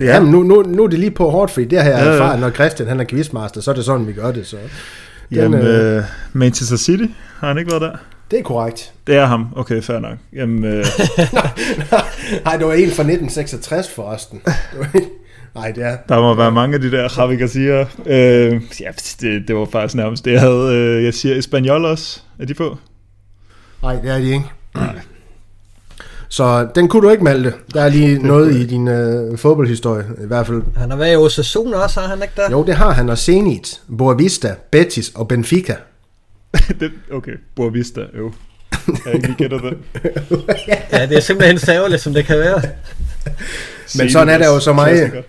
Ja. Jamen, nu, nu, nu er det lige på hårdt, fordi det har jeg ja, erfaret, når Christian han er quizmaster, så er det sådan, vi gør det. Så. Den, Jamen, øh, Manchester City, har han ikke været der? Det er korrekt. Det er ham. Okay, fair nok. Jamen, øh... nej, det var en fra 1966 forresten. Nej, det er... Der må være mange af de der Javi Garcia. Øh, ja, det, det var faktisk nærmest det, jeg havde. Øh, jeg siger Espanyol også. Er de på? Nej, det er de ikke. Nej. Så den kunne du ikke, Malte. Der er lige noget i din øh, fodboldhistorie, i hvert fald. Han har været i Osasuna også, har han ikke der? Jo, det har han, og Zenit, Boavista, Betis og Benfica. det, okay, Boavista, jo. Jeg ikke gætter det. ja, det er simpelthen særligt, som det kan være. Men sådan er der jo så meget.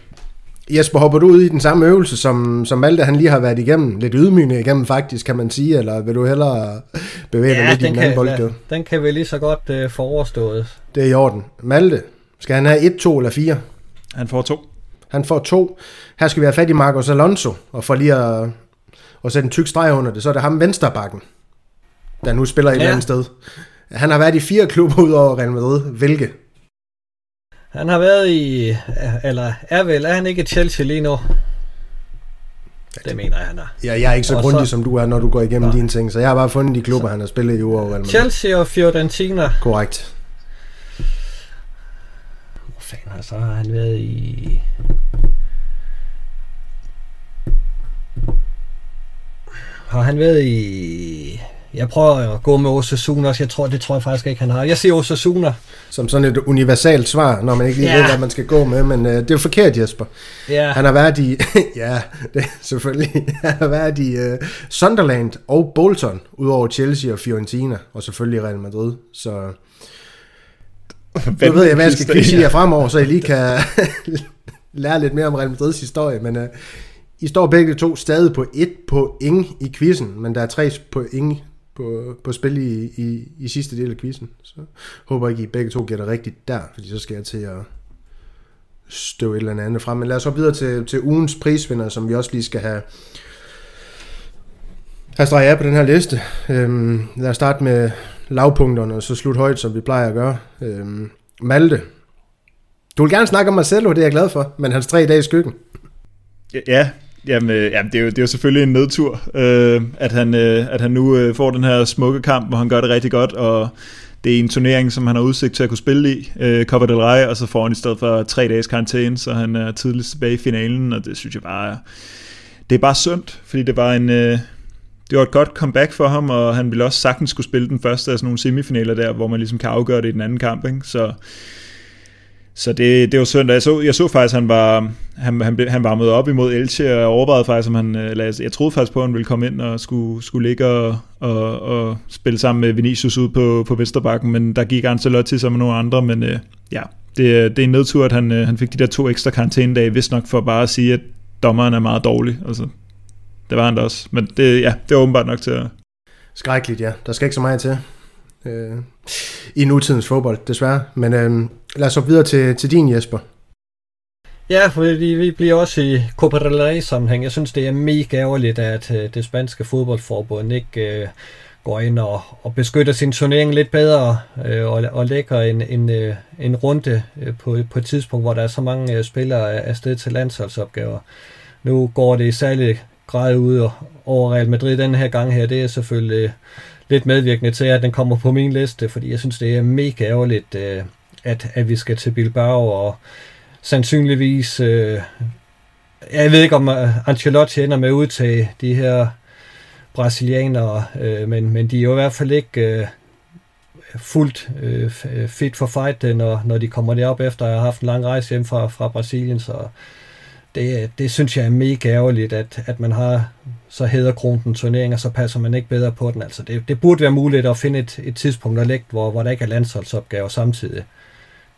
Jesper, hopper du ud i den samme øvelse, som, som Malte han lige har været igennem? Lidt ydmygende igennem faktisk, kan man sige, eller vil du hellere bevæge ja, dig lidt i den anden bold? Ja, den kan vi lige så godt uh, få overstået. Det er i orden. Malte, skal han have 1, 2 eller 4? Han får to. Han får to. Her skal vi have fat i Marcos Alonso, og for lige at og sætte en tyk streg under det, så er det ham vensterbakken, der nu spiller et ja. eller andet sted. Han har været i fire klubber ud over Real Madrid. Hvilke? Han har været i, eller er vel, er han ikke i Chelsea lige nu? Det mener jeg, han er. Ja, jeg er ikke så grundig, som du er, når du går igennem ja. dine ting, så jeg har bare fundet de klubber, så, han har spillet i uger Real Madrid. Chelsea og Fiorentina. Korrekt. Hvor fanden har så han været i... Har han været i... Jeg prøver at gå med Osasuna også. Jeg tror, det tror jeg faktisk ikke, han har. Jeg siger Osasuna. Som sådan et universalt svar, når man ikke lige ja. ved, hvad man skal gå med. Men uh, det er jo forkert, Jesper. Ja. Han har været i... ja, det er selvfølgelig. Han har været i uh, Sunderland og Bolton, udover Chelsea og Fiorentina. Og selvfølgelig Real Madrid. Så... Nu ved jeg, hvad jeg skal kvise jer fremover, så I lige kan lære lidt mere om Real Madrids historie. Men uh, i står begge to stadig på et point i quizzen, men der er tre point på, på spil i, i, i sidste del af quizzen. Så håber jeg, I begge to gætter rigtigt der, fordi så skal jeg til at støve et eller andet frem. Men lad os så videre til, til ugens prisvinder, som vi også lige skal have, have streget af på den her liste. Øhm, lad os starte med lavpunkterne, og så slutte højt, som vi plejer at gøre. Øhm, Malte, du vil gerne snakke om Marcelo, det er jeg glad for, men hans tre dage i skyggen. Ja, jamen, øh, jamen det, er jo, det er jo selvfølgelig en nedtur, øh, at, han, øh, at han nu øh, får den her smukke kamp, hvor han gør det rigtig godt, og det er en turnering, som han har udsigt til at kunne spille i, øh, Copa del Rey, og så får han i stedet for tre dages karantæne, så han er tidligst tilbage i finalen, og det synes jeg bare er, det er bare sundt, fordi det var en, øh, det var et godt comeback for ham, og han ville også sagtens skulle spille den første af sådan nogle semifinaler der, hvor man ligesom kan afgøre det i den anden kamp, ikke? så så det, det var søndag. Jeg så, jeg så faktisk, at han var, han, han, han var mødt op imod Elche, og overvejede faktisk, om han, øh, eller jeg troede faktisk på, at han ville komme ind og skulle, skulle ligge og, og, og spille sammen med Vinicius ud på, på Vesterbakken, men der gik Ancelotti sammen med nogle andre, men øh, ja, det, øh, det er en nedtur, at han, øh, han fik de der to ekstra karantænedage, vist nok for bare at sige, at dommeren er meget dårlig. Altså, det var han da også. Men det, ja, det var åbenbart nok til at... Skrækkeligt, ja. Der skal ikke så meget til øh, i nutidens fodbold, desværre. Men øh, lad os så videre til, til din, Jesper. Ja, fordi vi bliver også i Copa del Rey sammenhæng. Jeg synes, det er mega ærgerligt, at øh, det spanske fodboldforbund ikke øh, går ind og, og beskytter sin turnering lidt bedre øh, og, og lægger en, en, øh, en runde øh, på, på et tidspunkt, hvor der er så mange øh, spillere afsted til landsholdsopgaver. Nu går det i særlig grad ud over Real Madrid den her gang her. Det er selvfølgelig lidt medvirkende til, at den kommer på min liste, fordi jeg synes, det er mega ærgerligt, øh, at, at vi skal til Bilbao, og sandsynligvis, øh, jeg ved ikke, om øh, Ancelotti ender med at til de her brasilianere, øh, men, men de er jo i hvert fald ikke øh, fuldt øh, øh fit for fight, øh, når, når de kommer derop efter at have haft en lang rejse hjem fra, fra Brasilien, så det, det synes jeg er mega ærgerligt, at, at man har så hedder kronen turnering, og så passer man ikke bedre på den. Altså det, det burde være muligt at finde et, et tidspunkt at lægge, hvor, hvor der ikke er landsholdsopgaver samtidig.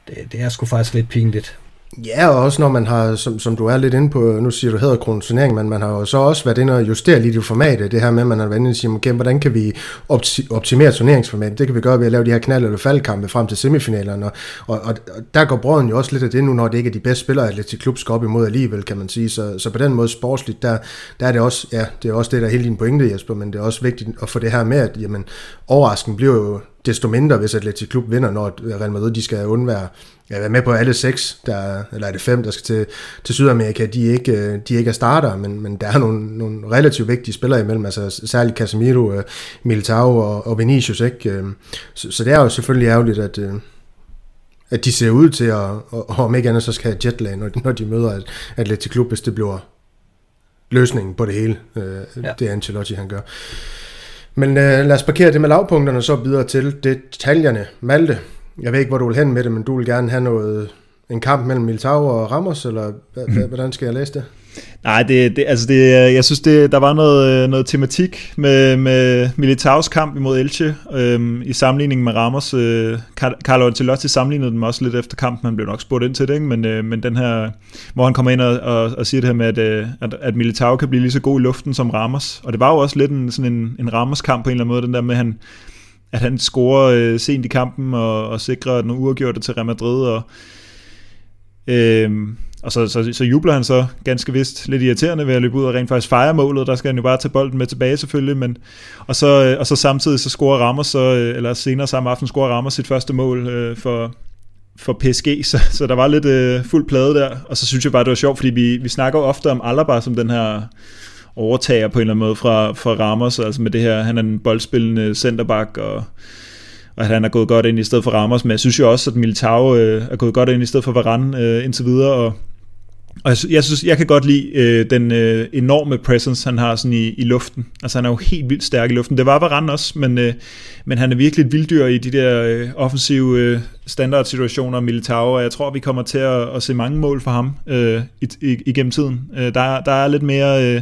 Det, det er sgu faktisk lidt pinligt. Ja, og også når man har, som, som du er lidt inde på, nu siger du hedder turnering, men man har jo så også været inde og justere lidt i formatet, det her med, at man har været inde og sige, okay, hvordan kan vi optimere turneringsformatet? Det kan vi gøre ved at lave de her knald- eller faldkampe frem til semifinalerne, og, og, og, der går brøden jo også lidt af det nu, når det ikke er de bedste spillere, at til klub skal op imod alligevel, kan man sige. Så, så på den måde sportsligt, der, der er det også, ja, det er også det, der er hele din pointe, Jesper, men det er også vigtigt at få det her med, at jamen, overrasken bliver jo desto mindre, hvis Atletic Klub vinder, når Real Madrid de skal undvære jeg er med på alle seks, der, eller er det fem, der skal til, til Sydamerika, de ikke, øh, de ikke er starter, men, men der er nogle, nogle relativt vigtige spillere imellem, altså særligt Casemiro, øh, Militao og, og Vinicius, ikke? Øh, så, så det er jo selvfølgelig ærgerligt, at, at de ser ud til at, og om ikke andet, så skal have jetlag, når, når de møder Atletic Klub, hvis det bliver løsningen på det hele. Ja. Det er Ancelotti, han gør. Men øh, lad os parkere det med lavpunkterne, så videre til detaljerne. Malte, jeg ved ikke, hvor du vil hen med det, men du vil gerne have noget, en kamp mellem Militao og Ramos, eller mhm. hvordan skal jeg læse det? Nej, det, det, altså det, øh, jeg synes, det, der var noget, øh, noget tematik med, med Militaos kamp imod Elche øhm, i sammenligning med Ramos. Øh, Carlo Ancelotti sammenlignede dem også lidt efter kampen, han blev nok spurgt ind til det, ikke? Men, øh, men den her, hvor han kommer ind og, og, og siger det her med, at, øh, at, at Militao kan blive lige så god i luften som Ramos. Og det var jo også lidt en, sådan en, en Ramos-kamp på en eller anden måde, den der med, at han, at han scorer øh, sent i kampen og, og sikrer den uafgjorte til Real Madrid. Og, øh, og så, så, så jubler han så ganske vist lidt irriterende ved at løbe ud og rent faktisk fejre målet. Der skal han jo bare tage bolden med tilbage selvfølgelig. Men, og, så, øh, og så samtidig så scorer Ramos, så, øh, eller senere samme aften scorer Ramos sit første mål øh, for, for PSG, så, så der var lidt øh, fuld plade der. Og så synes jeg bare, det var sjovt, fordi vi, vi snakker jo ofte om Alaba som den her overtager på en eller anden måde fra, fra Ramos, altså med det her, han er en boldspillende centerback, og, og at han er gået godt ind i stedet for Ramos, men jeg synes jo også, at Militao øh, er gået godt ind i stedet for Varane øh, indtil videre, og, og jeg, jeg synes, jeg kan godt lide øh, den øh, enorme presence, han har sådan i, i luften. Altså han er jo helt vildt stærk i luften. Det var Varane også, men, øh, men han er virkelig et vilddyr i de der øh, offensive øh, standardsituationer, Militao, og jeg tror, vi kommer til at, at se mange mål for ham øh, i, i, igennem tiden. Øh, der, der er lidt mere øh,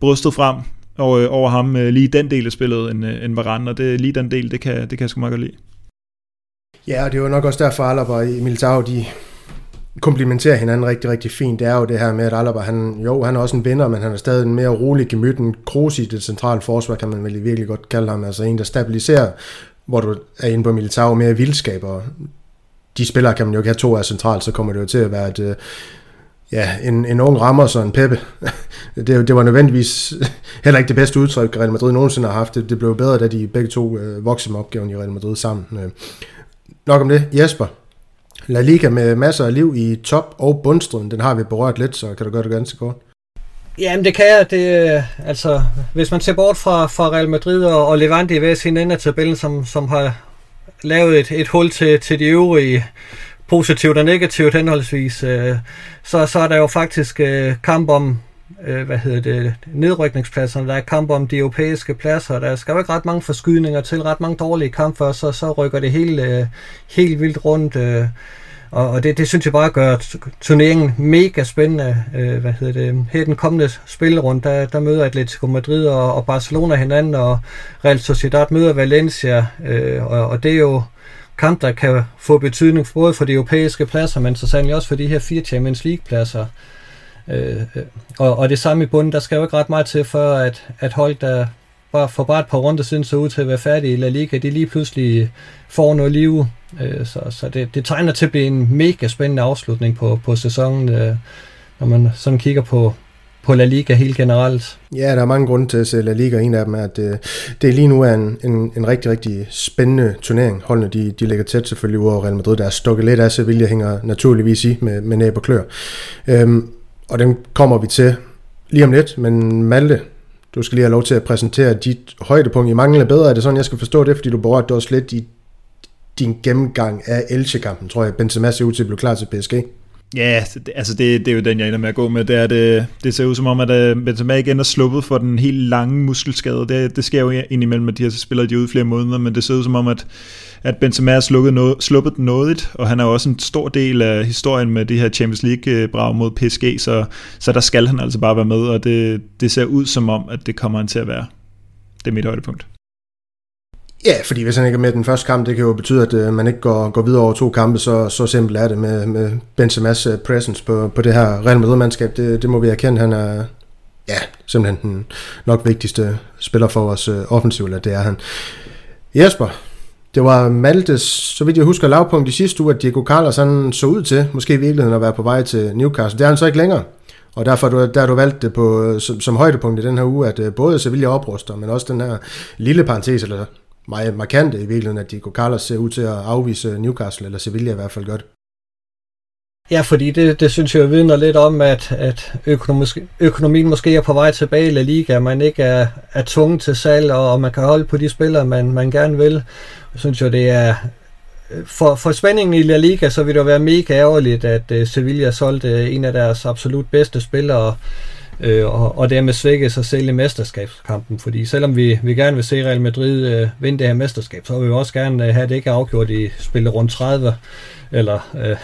brystet frem over, øh, over ham øh, lige den del af spillet end, øh, end Varane, og det, lige den del, det kan, det kan jeg sgu meget godt lide. Ja, og det var nok også derfor, Alaba i Militao, de, komplementerer hinanden rigtig, rigtig fint, det er jo det her med, at Alaba, han, jo, han er også en vinder, men han er stadig en mere rolig gemyt, end Kroos i det centrale forsvar, kan man vel virkelig godt kalde ham, altså en, der stabiliserer, hvor du er inde på Militao, mere vildskab, og de spillere kan man jo ikke have to af centralt, så kommer det jo til at være et, øh, ja, en, en ung rammer så en Peppe. det, det var nødvendigvis heller ikke det bedste udtryk, Real Madrid nogensinde har haft. Det, det blev bedre, da de begge to øh, voksede med opgaven i Real Madrid sammen. Øh. Nok om det. Jesper, La Liga med masser af liv i top- og bundstriden, den har vi berørt lidt, så kan du gøre det ganske kort. Jamen det kan jeg. Det, øh, altså, hvis man ser bort fra, fra Real Madrid og, og Levante i hver sin ende af tabellen, som, som har lavet et, et hul til, til de øvrige positivt og negativt henholdsvis, øh, så, så er der jo faktisk øh, kamp om øh, hvad hedder det, nedrykningspladserne, der er kamp om de europæiske pladser, der skal jo ikke ret mange forskydninger til, ret mange dårlige kampe, så, så rykker det helt, øh, helt vildt rundt, øh, og, og det, det synes jeg bare gør turneringen mega spændende. Øh, hvad hedder det? Her den kommende spillerunde, der, der møder Atletico Madrid og, og Barcelona hinanden, og Real Sociedad møder Valencia, øh, og, og det er jo kamp, der kan få betydning både for de europæiske pladser, men så sandelig også for de her fire Champions League-pladser. Øh, øh og, og det samme i bunden, der skal jo ikke ret meget til, for at, at hold, der bare for bare et par runder siden så ud til at være færdige i La Liga, de lige pludselig får noget liv. Øh, så så det, det tegner til at blive en mega spændende afslutning på, på sæsonen, øh, når man sådan kigger på, på La Liga helt generelt. Ja, der er mange grunde til at se La Liga. En af dem er, at det, det lige nu er en, en, en rigtig, rigtig spændende turnering. Holdene de, de ligger tæt selvfølgelig over Real Madrid. Der er stukket lidt af Sevilla hænger naturligvis i med, med næb og klør. Øhm, og den kommer vi til lige om lidt. Men Malte, du skal lige have lov til at præsentere dit højdepunkt i mangler bedre. Er det sådan, jeg skal forstå det, fordi du berørte det også lidt i din gennemgang af Elche-kampen, tror jeg. Benzema ser ud til at blive klar til PSG. Ja, det, altså det, det er jo den, jeg ender med at gå med. Det, er det, det ser ud som om, at øh, uh, Benzema igen er sluppet for den helt lange muskelskade. Det, det sker jo indimellem, at de her spillere de ud flere måneder, men det ser ud som om, at, at Benzema er slukket no, sluppet nådigt, og han er også en stor del af historien med det her Champions League-brag mod PSG, så, så der skal han altså bare være med, og det, det ser ud som om, at det kommer han til at være. Det er mit højdepunkt. Ja, fordi hvis han ikke er med den første kamp, det kan jo betyde, at øh, man ikke går, går videre over to kampe, så, så simpelt er det med, med Benzema's øh, presence på, på det her Real Madrid-mandskab. Det, det må vi erkende, han er ja, simpelthen den nok vigtigste spiller for vores øh, offensiv, eller det er han. Jesper, det var Maltes, så vidt jeg husker, lavpunkt i sidste uge, at Diego Carlos han så ud til, måske i virkeligheden at være på vej til Newcastle. Det er han så ikke længere. Og derfor du, der har du valgt det på, øh, som, som højdepunkt i den her uge, at øh, både Sevilla opruster, men også den her lille parentes, eller meget markante i virkeligheden, at Diego Carlos ser ud til at afvise Newcastle, eller Sevilla i hvert fald godt. Ja, fordi det, det synes jeg vidner lidt om, at, at økonomisk, økonomien måske er på vej tilbage i La Liga, man ikke er, er tvunget til salg, og, og man kan holde på de spillere, man, man gerne vil. Jeg synes jo, det er for, for spændingen i La Liga, så vil det jo være mega ærgerligt, at uh, Sevilla solgte en af deres absolut bedste spillere, øh, og, og dermed svække sig selv i mesterskabskampen. Fordi selvom vi, vi gerne vil se Real Madrid øh, vinde det her mesterskab, så vil vi også gerne øh, have det ikke afgjort i spillet rundt 30. Eller, øh,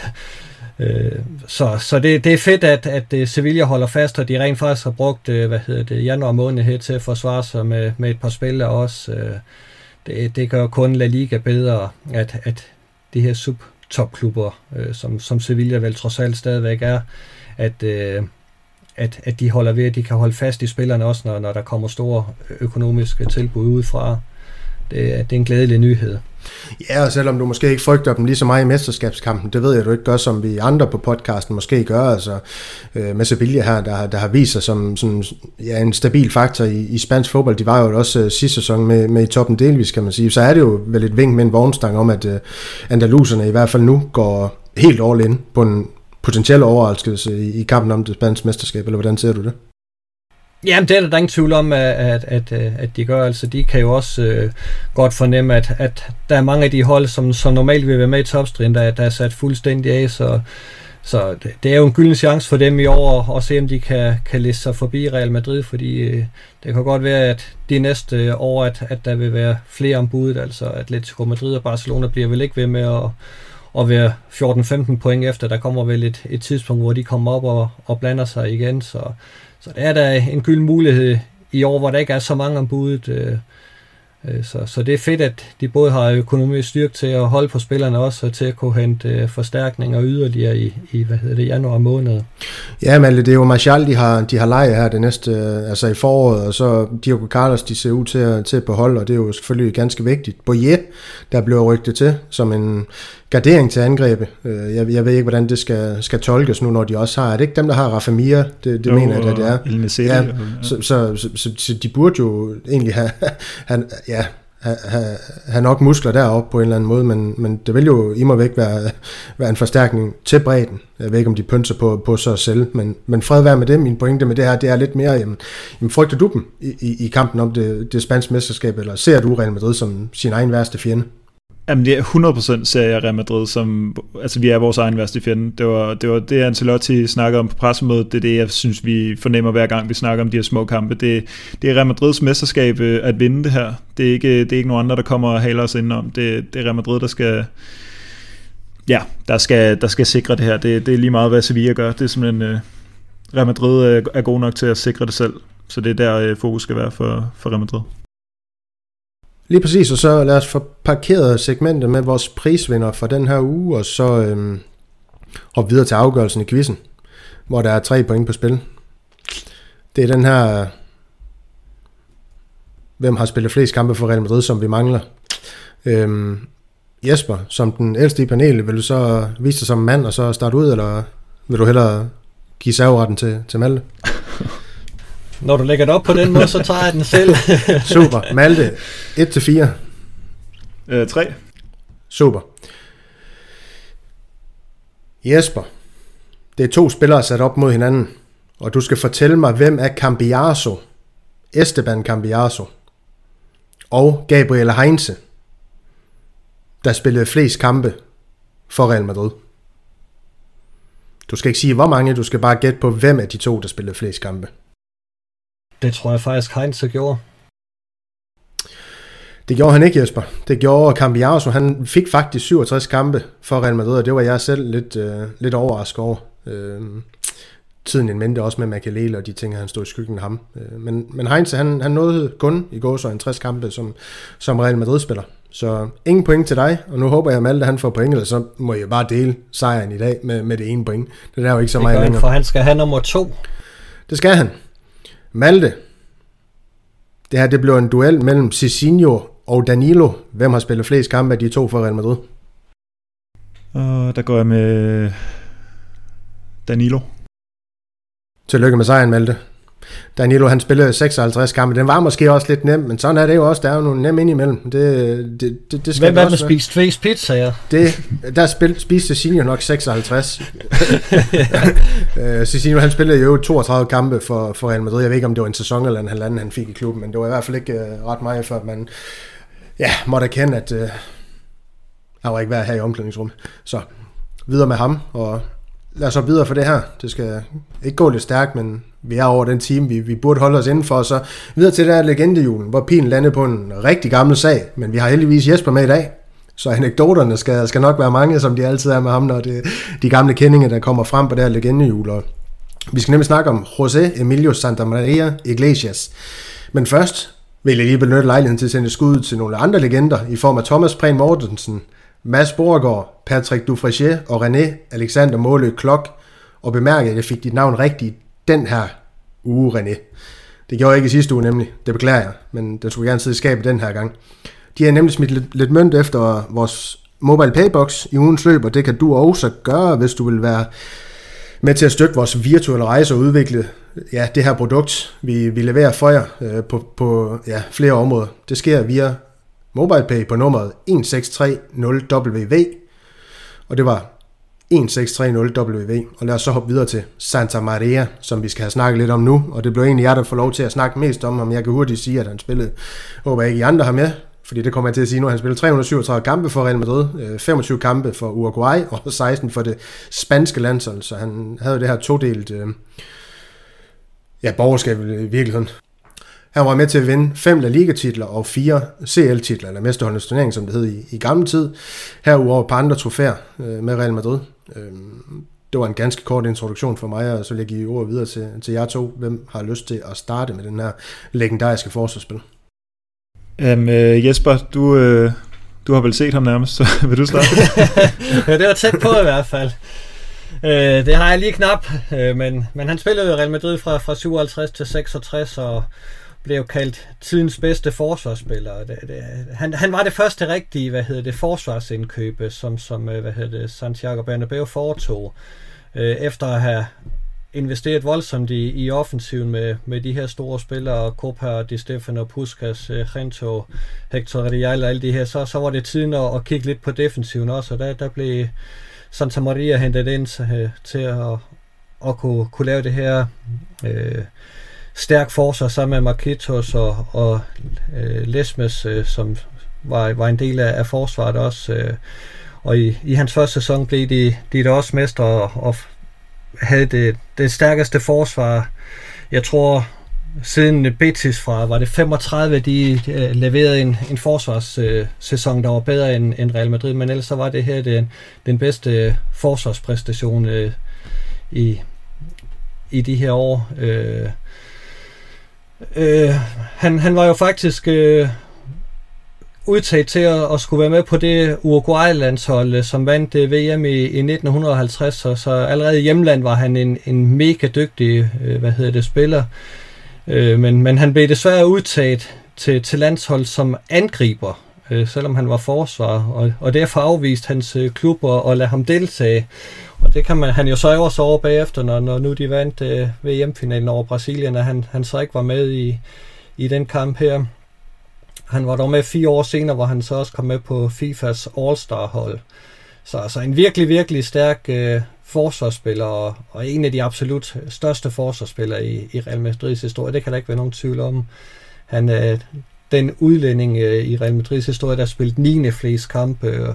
øh, så så det, det er fedt, at, at øh, Sevilla holder fast, og de rent faktisk har brugt øh, hvad hedder det, januar måned her til at forsvare sig med, med et par spillere også. Øh, det, det gør kun La Liga bedre, at, at de her subtopklubber, øh, som, som Sevilla vel trods alt stadigvæk er, at, øh, at, at de holder ved, at de kan holde fast i spillerne også, når, når der kommer store økonomiske tilbud udefra. Det, det er en glædelig nyhed. Ja, og selvom du måske ikke frygter dem lige så meget i mesterskabskampen, det ved jeg, du ikke gør, som vi andre på podcasten måske gør, altså øh, med Sevilla her, der, der har vist sig som, som ja, en stabil faktor i, i spansk fodbold. De var jo også øh, sidste sæson med, med i toppen delvis, kan man sige. Så er det jo vel et vink med en vognstang om, at øh, andaluserne i hvert fald nu går helt all in på en potentiel overraskelse i, i kampen om det spanske mesterskab, eller hvordan ser du det? Jamen, det er der ingen tvivl om, at, at, at, øh, at de gør. Altså, de kan jo også øh, godt fornemme, at, at der er mange af de hold, som, som normalt vil være med i topstrin, der, der er sat fuldstændig af, så, så det, det er jo en gylden chance for dem i år at se, om de kan, kan læse sig forbi Real Madrid, fordi øh, det kan godt være, at de næste år, at, at der vil være flere om budet, altså Atletico Madrid og Barcelona bliver vel ikke ved med at og være 14-15 point efter. Der kommer vel et, et tidspunkt, hvor de kommer op og, og blander sig igen. Så, så det er da en gyld mulighed i år, hvor der ikke er så mange om budet. Øh, så, så det er fedt, at de både har økonomisk styrke til at holde på spillerne også, og til at kunne hente øh, forstærkninger yderligere i, i hvad hedder det, januar måned. Ja, men det er jo Martial, de har, de har leje her det næste, øh, altså i foråret, og så Diego Carlos, de ser ud til at, til at beholde, og det er jo selvfølgelig ganske vigtigt. Boyer, der bliver rygtet til som en gardering til angrebet. Jeg, jeg ved ikke, hvordan det skal, skal tolkes nu, når de også har. Er det ikke dem, der har Rafa? Det, det jo, mener jeg, at det er. Ja, så, så, så, så de burde jo egentlig have, have ja, have, have, have nok muskler deroppe på en eller anden måde, men, men det vil jo i mig væk være, være en forstærkning til bredden. Jeg ved ikke, om de pynser på, på sig selv, men, men fred være med det. Min pointe med det her, det er lidt mere, jamen, jamen frygter du dem i, i, i kampen om det, det spanske mesterskab, eller ser du Real Madrid som sin egen værste fjende? Jamen det er 100% ser jeg Real Madrid som, altså vi er vores egen værste fjende. Det var det, var det Ancelotti snakker om på pressemødet, det er det, jeg synes, vi fornemmer hver gang, vi snakker om de her små kampe. Det, det er Real Madrids mesterskab øh, at vinde det her. Det er ikke, det er ikke nogen andre, der kommer og haler os indenom. Det, det er Real Madrid, der skal, ja, der skal, der skal sikre det her. Det, det er lige meget, hvad Sevilla gør. Det er simpelthen, uh, Real Madrid øh, er, er god nok til at sikre det selv. Så det er der, uh, fokus skal være for, for Real Madrid. Lige præcis, og så lad os få parkeret segmentet med vores prisvinder for den her uge, og så øhm, hoppe videre til afgørelsen i quizzen, hvor der er tre point på spil. Det er den her, hvem har spillet flest kampe for Real Madrid, som vi mangler. Øhm, Jesper, som den ældste i panelet, vil du så vise dig som mand og så starte ud, eller vil du hellere give serveretten til, til Malte? Når du lægger det op på den måde, så tager jeg den selv. Super. Malte, 1-4. Øh, 3. Super. Jesper, det er to spillere sat op mod hinanden, og du skal fortælle mig, hvem er Cambiaso, Esteban Cambiaso og Gabriel Heinze, der spillede flest kampe for Real Madrid. Du skal ikke sige, hvor mange, du skal bare gætte på, hvem af de to, der spillede flest kampe. Det tror jeg faktisk Heinz gjorde. Det gjorde han ikke, Jesper. Det gjorde Cambiaso. Han fik faktisk 67 kampe for Real Madrid, og det var jeg selv lidt, øh, lidt overrasket over. Øh, tiden en mente også med Makalele og de ting, han stod i skyggen af ham. Øh, men, men Heinz, han, han nåede kun i går så en 60 kampe som, som Real Madrid-spiller. Så ingen point til dig, og nu håber jeg, at Malte han får point, eller så må jeg bare dele sejren i dag med, med det ene point. Det er jo ikke så meget længere. for han skal have nummer to. Det skal han. Malte. Det her det blev en duel mellem Cicinho og Danilo. Hvem har spillet flest kampe af de to for Real Madrid? Og der går jeg med Danilo. Tillykke med sejren, Malte. Danilo han spillede 56 kampe. Den var måske også lidt nem, men sådan er det jo også. Der er jo nogle nem indimellem. Det, det, det, det skal Hvem er der spist flest pizzaer? Det, der spil, spiste Cicinho nok 56. uh, Cicinho han spillede jo 32 kampe for, for Real Madrid. Jeg ved ikke, om det var en sæson eller en halvanden, han fik i klubben, men det var i hvert fald ikke uh, ret meget, før man ja, måtte erkende, at uh, han var ikke værd her i omklædningsrummet. Så videre med ham, og lad os så videre for det her. Det skal ikke gå lidt stærkt, men vi er over den time, vi, vi burde holde os indenfor. Så videre til det her legendehjulen, hvor pilen landede på en rigtig gammel sag. Men vi har heldigvis Jesper med i dag. Så anekdoterne skal, skal nok være mange, som de altid er med ham, når det de gamle kendinger, der kommer frem på det her legendehjul. Og vi skal nemlig snakke om José Emilio Santa Maria Iglesias. Men først vil jeg lige benytte lejligheden til at sende skud til nogle andre legender i form af Thomas Prehn Mortensen, Mads Borgård, Patrick Dufresne og René Alexander Målø Klok. Og bemærke, at jeg fik dit navn rigtigt den her uge, René. Det gjorde jeg ikke i sidste uge nemlig, det beklager jeg, men den skulle gerne sidde i skabet den her gang. De har nemlig smidt lidt, lidt mønt efter vores mobile paybox i ugens løb, og det kan du også gøre, hvis du vil være med til at støtte vores virtuelle rejse og udvikle ja, det her produkt, vi, vi leverer for jer øh, på, på ja, flere områder. Det sker via MobilePay på nummeret 1630WV, og det var 1630WV, og lad os så hoppe videre til Santa Maria, som vi skal have snakket lidt om nu, og det blev egentlig jeg, der får lov til at snakke mest om ham. Jeg kan hurtigt sige, at han spillede, håber jeg ikke I andre har med, fordi det kommer jeg til at sige nu, han spillede 337 kampe for Real Madrid, øh, 25 kampe for Uruguay og 16 for det spanske landshold, så han havde det her todelt øh, ja, borgerskab i virkeligheden. Han var med til at vinde fem La Liga-titler og fire CL-titler, eller mesterholdenes turnering, som det hed i, i gamle tid. Herudover på andre trofæer øh, med Real Madrid. Øh, det var en ganske kort introduktion for mig, og så vil jeg give ordet videre til, til jer to. Hvem har lyst til at starte med den her legendariske forsvarsspil? Um, uh, Jesper, du, uh, du har vel set ham nærmest, så vil du starte? ja, det var tæt på i hvert fald. Uh, det har jeg lige knap, uh, men, men han spillede jo Real Madrid fra, fra 57 til 66, og blev kaldt tidens bedste forsvarsspiller. Det, det, han, han var det første rigtige, hvad hedder det, forsvarsindkøbe, som, som øh, hvad hedder det, Santiago Bernabeu foretog, øh, efter at have investeret voldsomt i, i offensiven med, med de her store spillere, Copa, Di Stefano, Puskas, øh, Gento, Hector Real og alle de her, så, så var det tiden at, at kigge lidt på defensiven også, og der, der blev Santa Maria hentet ind til, til at, at kunne, kunne lave det her øh, stærk forsvar sammen med Marquitos og, og øh, Lesmes, øh, som var, var en del af, af forsvaret også. Øh, og i, i hans første sæson blev de, de da også mestre og, og havde det, det stærkeste forsvar. Jeg tror, siden Betis fra, var det 35, de, øh, leverede en, en forsvarssæson, øh, der var bedre end, end Real Madrid, men ellers så var det her den, den bedste forsvarspræstation øh, i, i de her år. Øh, Øh, han, han var jo faktisk øh, udtaget til at, at skulle være med på det Uruguay-landshold, øh, som vandt øh, VM i, i 1950, så, så allerede i hjemland var han en, en mega dygtig øh, hvad hedder det, spiller. Øh, men, men han blev desværre udtaget til, til landshold som angriber, øh, selvom han var forsvar, og, og derfor afviste hans øh, klub at, at lade ham deltage. Og det kan man, han jo så også over bagefter, når, når nu de vandt øh, VM-finalen over Brasilien, at han, han så ikke var med i, i den kamp her. Han var dog med fire år senere, hvor han så også kom med på FIFAs All-Star-hold. Så altså en virkelig, virkelig stærk øh, forsvarsspiller, og, og en af de absolut største forsvarsspillere i, i Real Madrids historie. Det kan der ikke være nogen tvivl om. Han er øh, den udlænding øh, i Real Madrids historie, der har spillet 9. flest kampe, øh,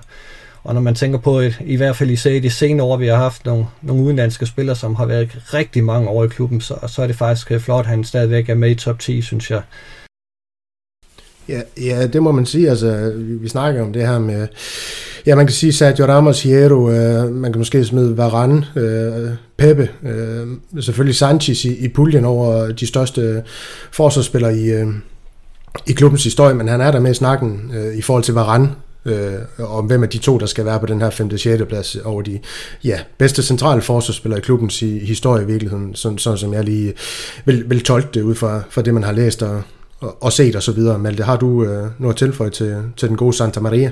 og når man tænker på, et, i hvert fald i de senere år, vi har haft nogle, nogle udenlandske spillere, som har været rigtig mange år i klubben, så, så er det faktisk øh, flot, at han stadigvæk er med i top 10, synes jeg. Ja, ja, det må man sige. Altså, vi, vi snakker om det her med, ja, man kan sige Sergio Ramos, Hierro, øh, man kan måske smide Varane, øh, Pepe, øh, selvfølgelig Sanchez i, i puljen over de største øh, forsvarsspillere i, øh, i klubbens historie, men han er der med i snakken øh, i forhold til Varane, øh, om hvem af de to, der skal være på den her 5. 6. plads over de ja, bedste centrale forsvarsspillere i klubbens historie i virkeligheden, sådan, sådan som jeg lige vil, vil tolke det ud fra, fra det, man har læst og, og, og set og så videre. Malte, har du øh, noget tilføje til, til den gode Santa Maria?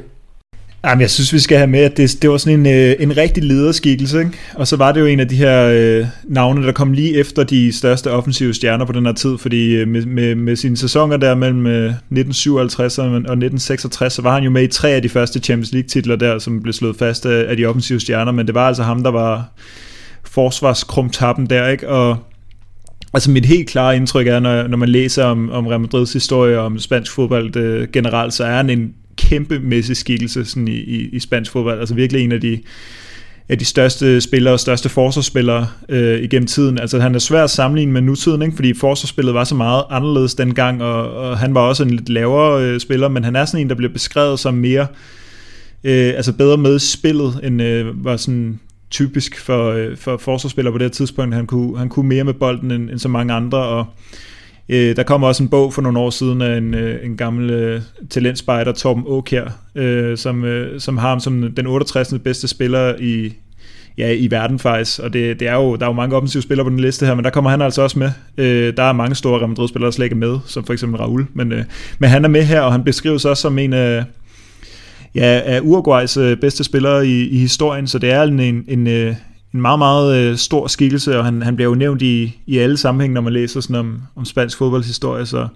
Jamen, jeg synes, vi skal have med, at det, det var sådan en, øh, en rigtig lederskikkelse, ikke? og så var det jo en af de her øh, navne, der kom lige efter de største offensive stjerner på den her tid, fordi øh, med, med, med sine sæsoner der mellem øh, 1957 og 1966, så var han jo med i tre af de første Champions League-titler der, som blev slået fast af, af de offensive stjerner, men det var altså ham, der var forsvarskrumtappen der, ikke? og Altså mit helt klare indtryk er, når, når man læser om, om Real Madrids historie og om spansk fodbold øh, generelt, så er han en kæmpemæssig skikkelse sådan i, i, i spansk fodbold. Altså virkelig en af de, af de største spillere og største forsvarsspillere øh, igennem tiden. Altså han er svær at sammenligne med nutiden, ikke? fordi forsvarsspillet var så meget anderledes dengang, og, og han var også en lidt lavere øh, spiller, men han er sådan en, der bliver beskrevet som mere, øh, altså bedre med spillet, end øh, var sådan typisk for, øh, for forsvarsspillere på det her tidspunkt. Han kunne, han kunne mere med bolden end, end så mange andre, og Øh, der kom også en bog for nogle år siden af en, øh, en gammel øh, talentspejder, Torben Åkær, øh, som, øh, som har ham som den 68. bedste spiller i, ja, i verden faktisk, og det, det er jo, der er jo mange offensive spillere på den liste her, men der kommer han altså også med. Øh, der er mange store Real Madrid-spillere, der slet ikke er med, som for eksempel Raul, men, øh, men han er med her, og han beskrives også som en af, ja, af Uruguays øh, bedste spillere i, i historien, så det er en, en, en, en meget, meget øh, stor skikkelse, og han, han bliver jo nævnt i, i alle sammenhænge, når man læser sådan om, om spansk fodboldshistorie, så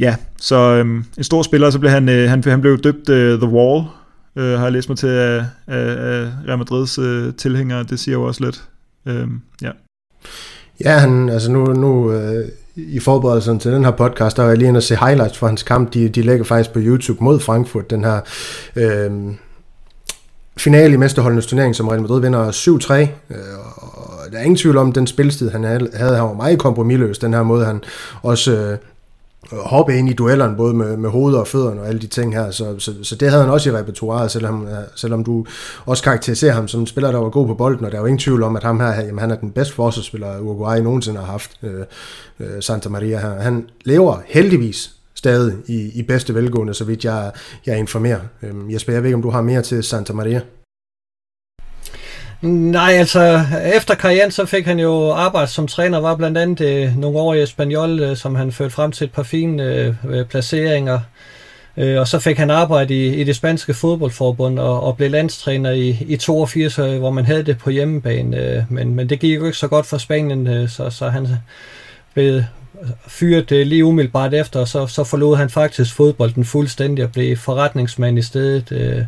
ja, så øhm, en stor spiller, så blev han, øh, han, han blev døbt øh, The Wall, øh, har jeg læst mig til af, af, af Real Madrids øh, tilhængere, det siger jo også lidt. Øhm, ja. Ja, han, altså nu, nu øh, i forberedelsen til den her podcast, der var jeg lige inde og se highlights fra hans kamp. De, de lægger faktisk på YouTube mod Frankfurt, den her øh, finale i mesterholdenes turnering, som Real Madrid vinder 7-3. Øh, og der er ingen tvivl om, den spilstid, han havde, han var meget kompromilløs, den her måde, han også øh, hoppe ind i duellerne, både med, med hovedet og fødderne og alle de ting her. Så, så, så det havde han også i repertoireet, selvom, øh, selvom du også karakteriserer ham som en spiller, der var god på bolden, og der er jo ingen tvivl om, at ham her, jamen, han er den bedste forsvarsspiller, Uruguay nogensinde har haft, øh, øh, Santa Maria her. Han lever heldigvis stadig i, i bedste velgående, så vidt jeg, jeg informerer. Øhm, Jesper, jeg ved ikke, om du har mere til Santa Maria? Nej, altså efter karrieren så fik han jo arbejde som træner, var blandt andet øh, nogle år i Espanyol, øh, som han førte frem til et par fine øh, placeringer. Øh, og så fik han arbejde i, i det spanske fodboldforbund og, og blev landstræner i, i 82, øh, hvor man havde det på hjemmebane. Øh, men, men det gik jo ikke så godt for Spanien, øh, så, så han blev fyret øh, lige umiddelbart efter, og så, så forlod han faktisk fodbolden fuldstændig og blev forretningsmand i stedet. Øh,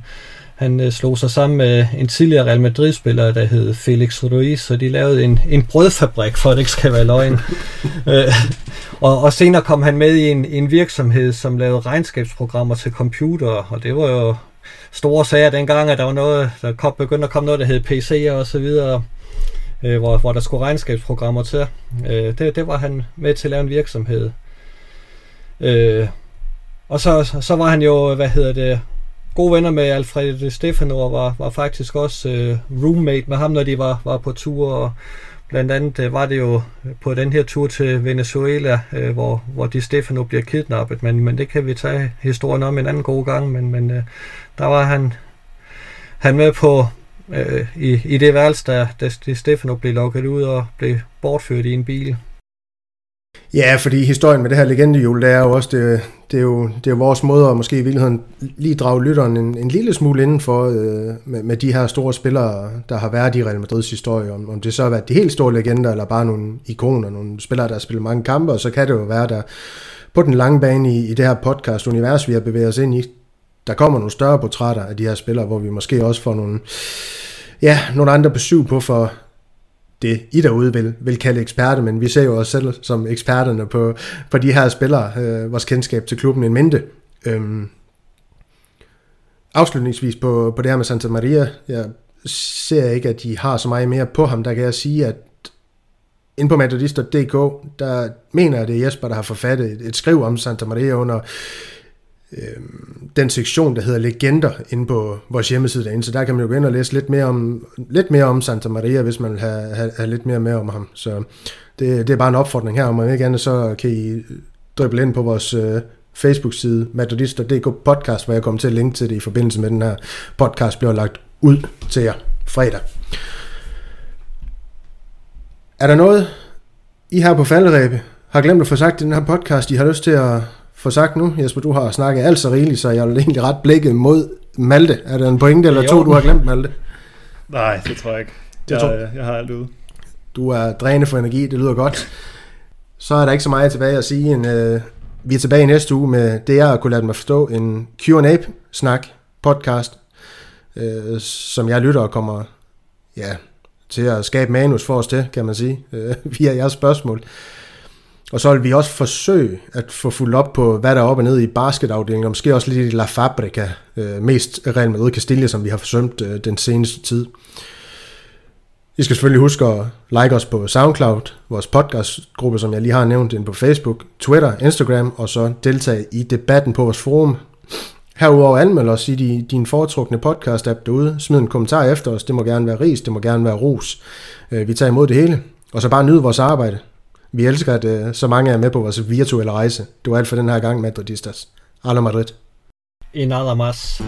han øh, slog sig sammen med en tidligere Real Madrid-spiller, der hed Felix Ruiz, og de lavede en, en brødfabrik, for at det ikke skal være løgn. øh, og, og senere kom han med i en, en virksomhed, som lavede regnskabsprogrammer til computer, og det var jo store sager dengang, at der var noget, der kom, begyndte at komme noget, der hed PC'er og så videre, øh, hvor, hvor der skulle regnskabsprogrammer til. Øh, det, det var han med til at lave en virksomhed. Øh, og så, så var han jo, hvad hedder det, gode venner med Alfred Stefano og var, var faktisk også øh, roommate med ham, når de var, var på tur. Og blandt andet øh, var det jo på den her tur til Venezuela, øh, hvor, hvor de Stefano bliver kidnappet. Men, men det kan vi tage historien om en anden god gang. Men, men øh, der var han, han med på øh, i, i det værelse, der, da Stefano blev lukket ud og blev bortført i en bil. Ja, fordi historien med det her legendehjul, det er jo også, det, det, er jo, det er jo vores måde at måske i virkeligheden lige drage lytteren en, en lille smule indenfor øh, med, med de her store spillere, der har været i Real Madrids historie. Om, om det så har været de helt store legender, eller bare nogle ikoner, nogle spillere, der har spillet mange kampe, og så kan det jo være, der på den lange bane i, i det her podcast-univers, vi har bevæget os ind i, der kommer nogle større portrætter af de her spillere, hvor vi måske også får nogle, ja, nogle andre besøg på for, det, I derude vil, vil kalde eksperter, men vi ser jo os selv som eksperterne på, på de her spillere, øh, vores kendskab til klubben en mente. Øhm, afslutningsvis på, på det her med Santa Maria, jeg ser ikke, at de har så meget mere på ham. Der kan jeg sige, at ind på metodister.dk, der mener jeg, det er Jesper, der har forfattet et, et skriv om Santa Maria under øh, den sektion, der hedder Legender, inde på vores hjemmeside derinde, så der kan man jo gå ind og læse lidt mere om, lidt mere om Santa Maria, hvis man vil have, have, have lidt mere med om ham. Så det, det er bare en opfordring her, om man ikke andet, så kan I drible ind på vores øh, Facebook-side, metodister.dk podcast, hvor jeg kommer til at linke til det i forbindelse med den her podcast, bliver lagt ud til jer fredag. Er der noget, I her på falderæbe har glemt at få sagt i den her podcast, I har lyst til at få sagt nu. Jesper, du har snakket alt så rigeligt, så jeg vil egentlig ret blikket mod Malte. Er der en pointe eller to, du har glemt, Malte? Nej, det tror jeg ikke. Jeg, jeg, jeg har alt ude. Du er dræne for energi, det lyder godt. Så er der ikke så meget tilbage at sige, end uh, vi er tilbage næste uge med det, jeg kunne lade mig forstå, en Q&A-snak, podcast, uh, som jeg lytter og kommer ja, til at skabe manus for os til, kan man sige, uh, via jeres spørgsmål. Og så vil vi også forsøge at få fuldt op på, hvad der er op og ned i basketafdelingen, og måske også lidt i La Fabrica, øh, mest Real Madrid Castilla, som vi har forsømt øh, den seneste tid. I skal selvfølgelig huske at like os på SoundCloud, vores podcastgruppe, som jeg lige har nævnt, ind på Facebook, Twitter, Instagram, og så deltage i debatten på vores forum. Herudover anmeld os i din foretrukne podcast-app derude. Smid en kommentar efter os. Det må gerne være ris, det må gerne være ros. Øh, vi tager imod det hele. Og så bare nyde vores arbejde. Vi elsker, at øh, så mange er med på vores virtuelle rejse. Det var alt for den her gang, Madridistas. Alla Madrid. En nada más.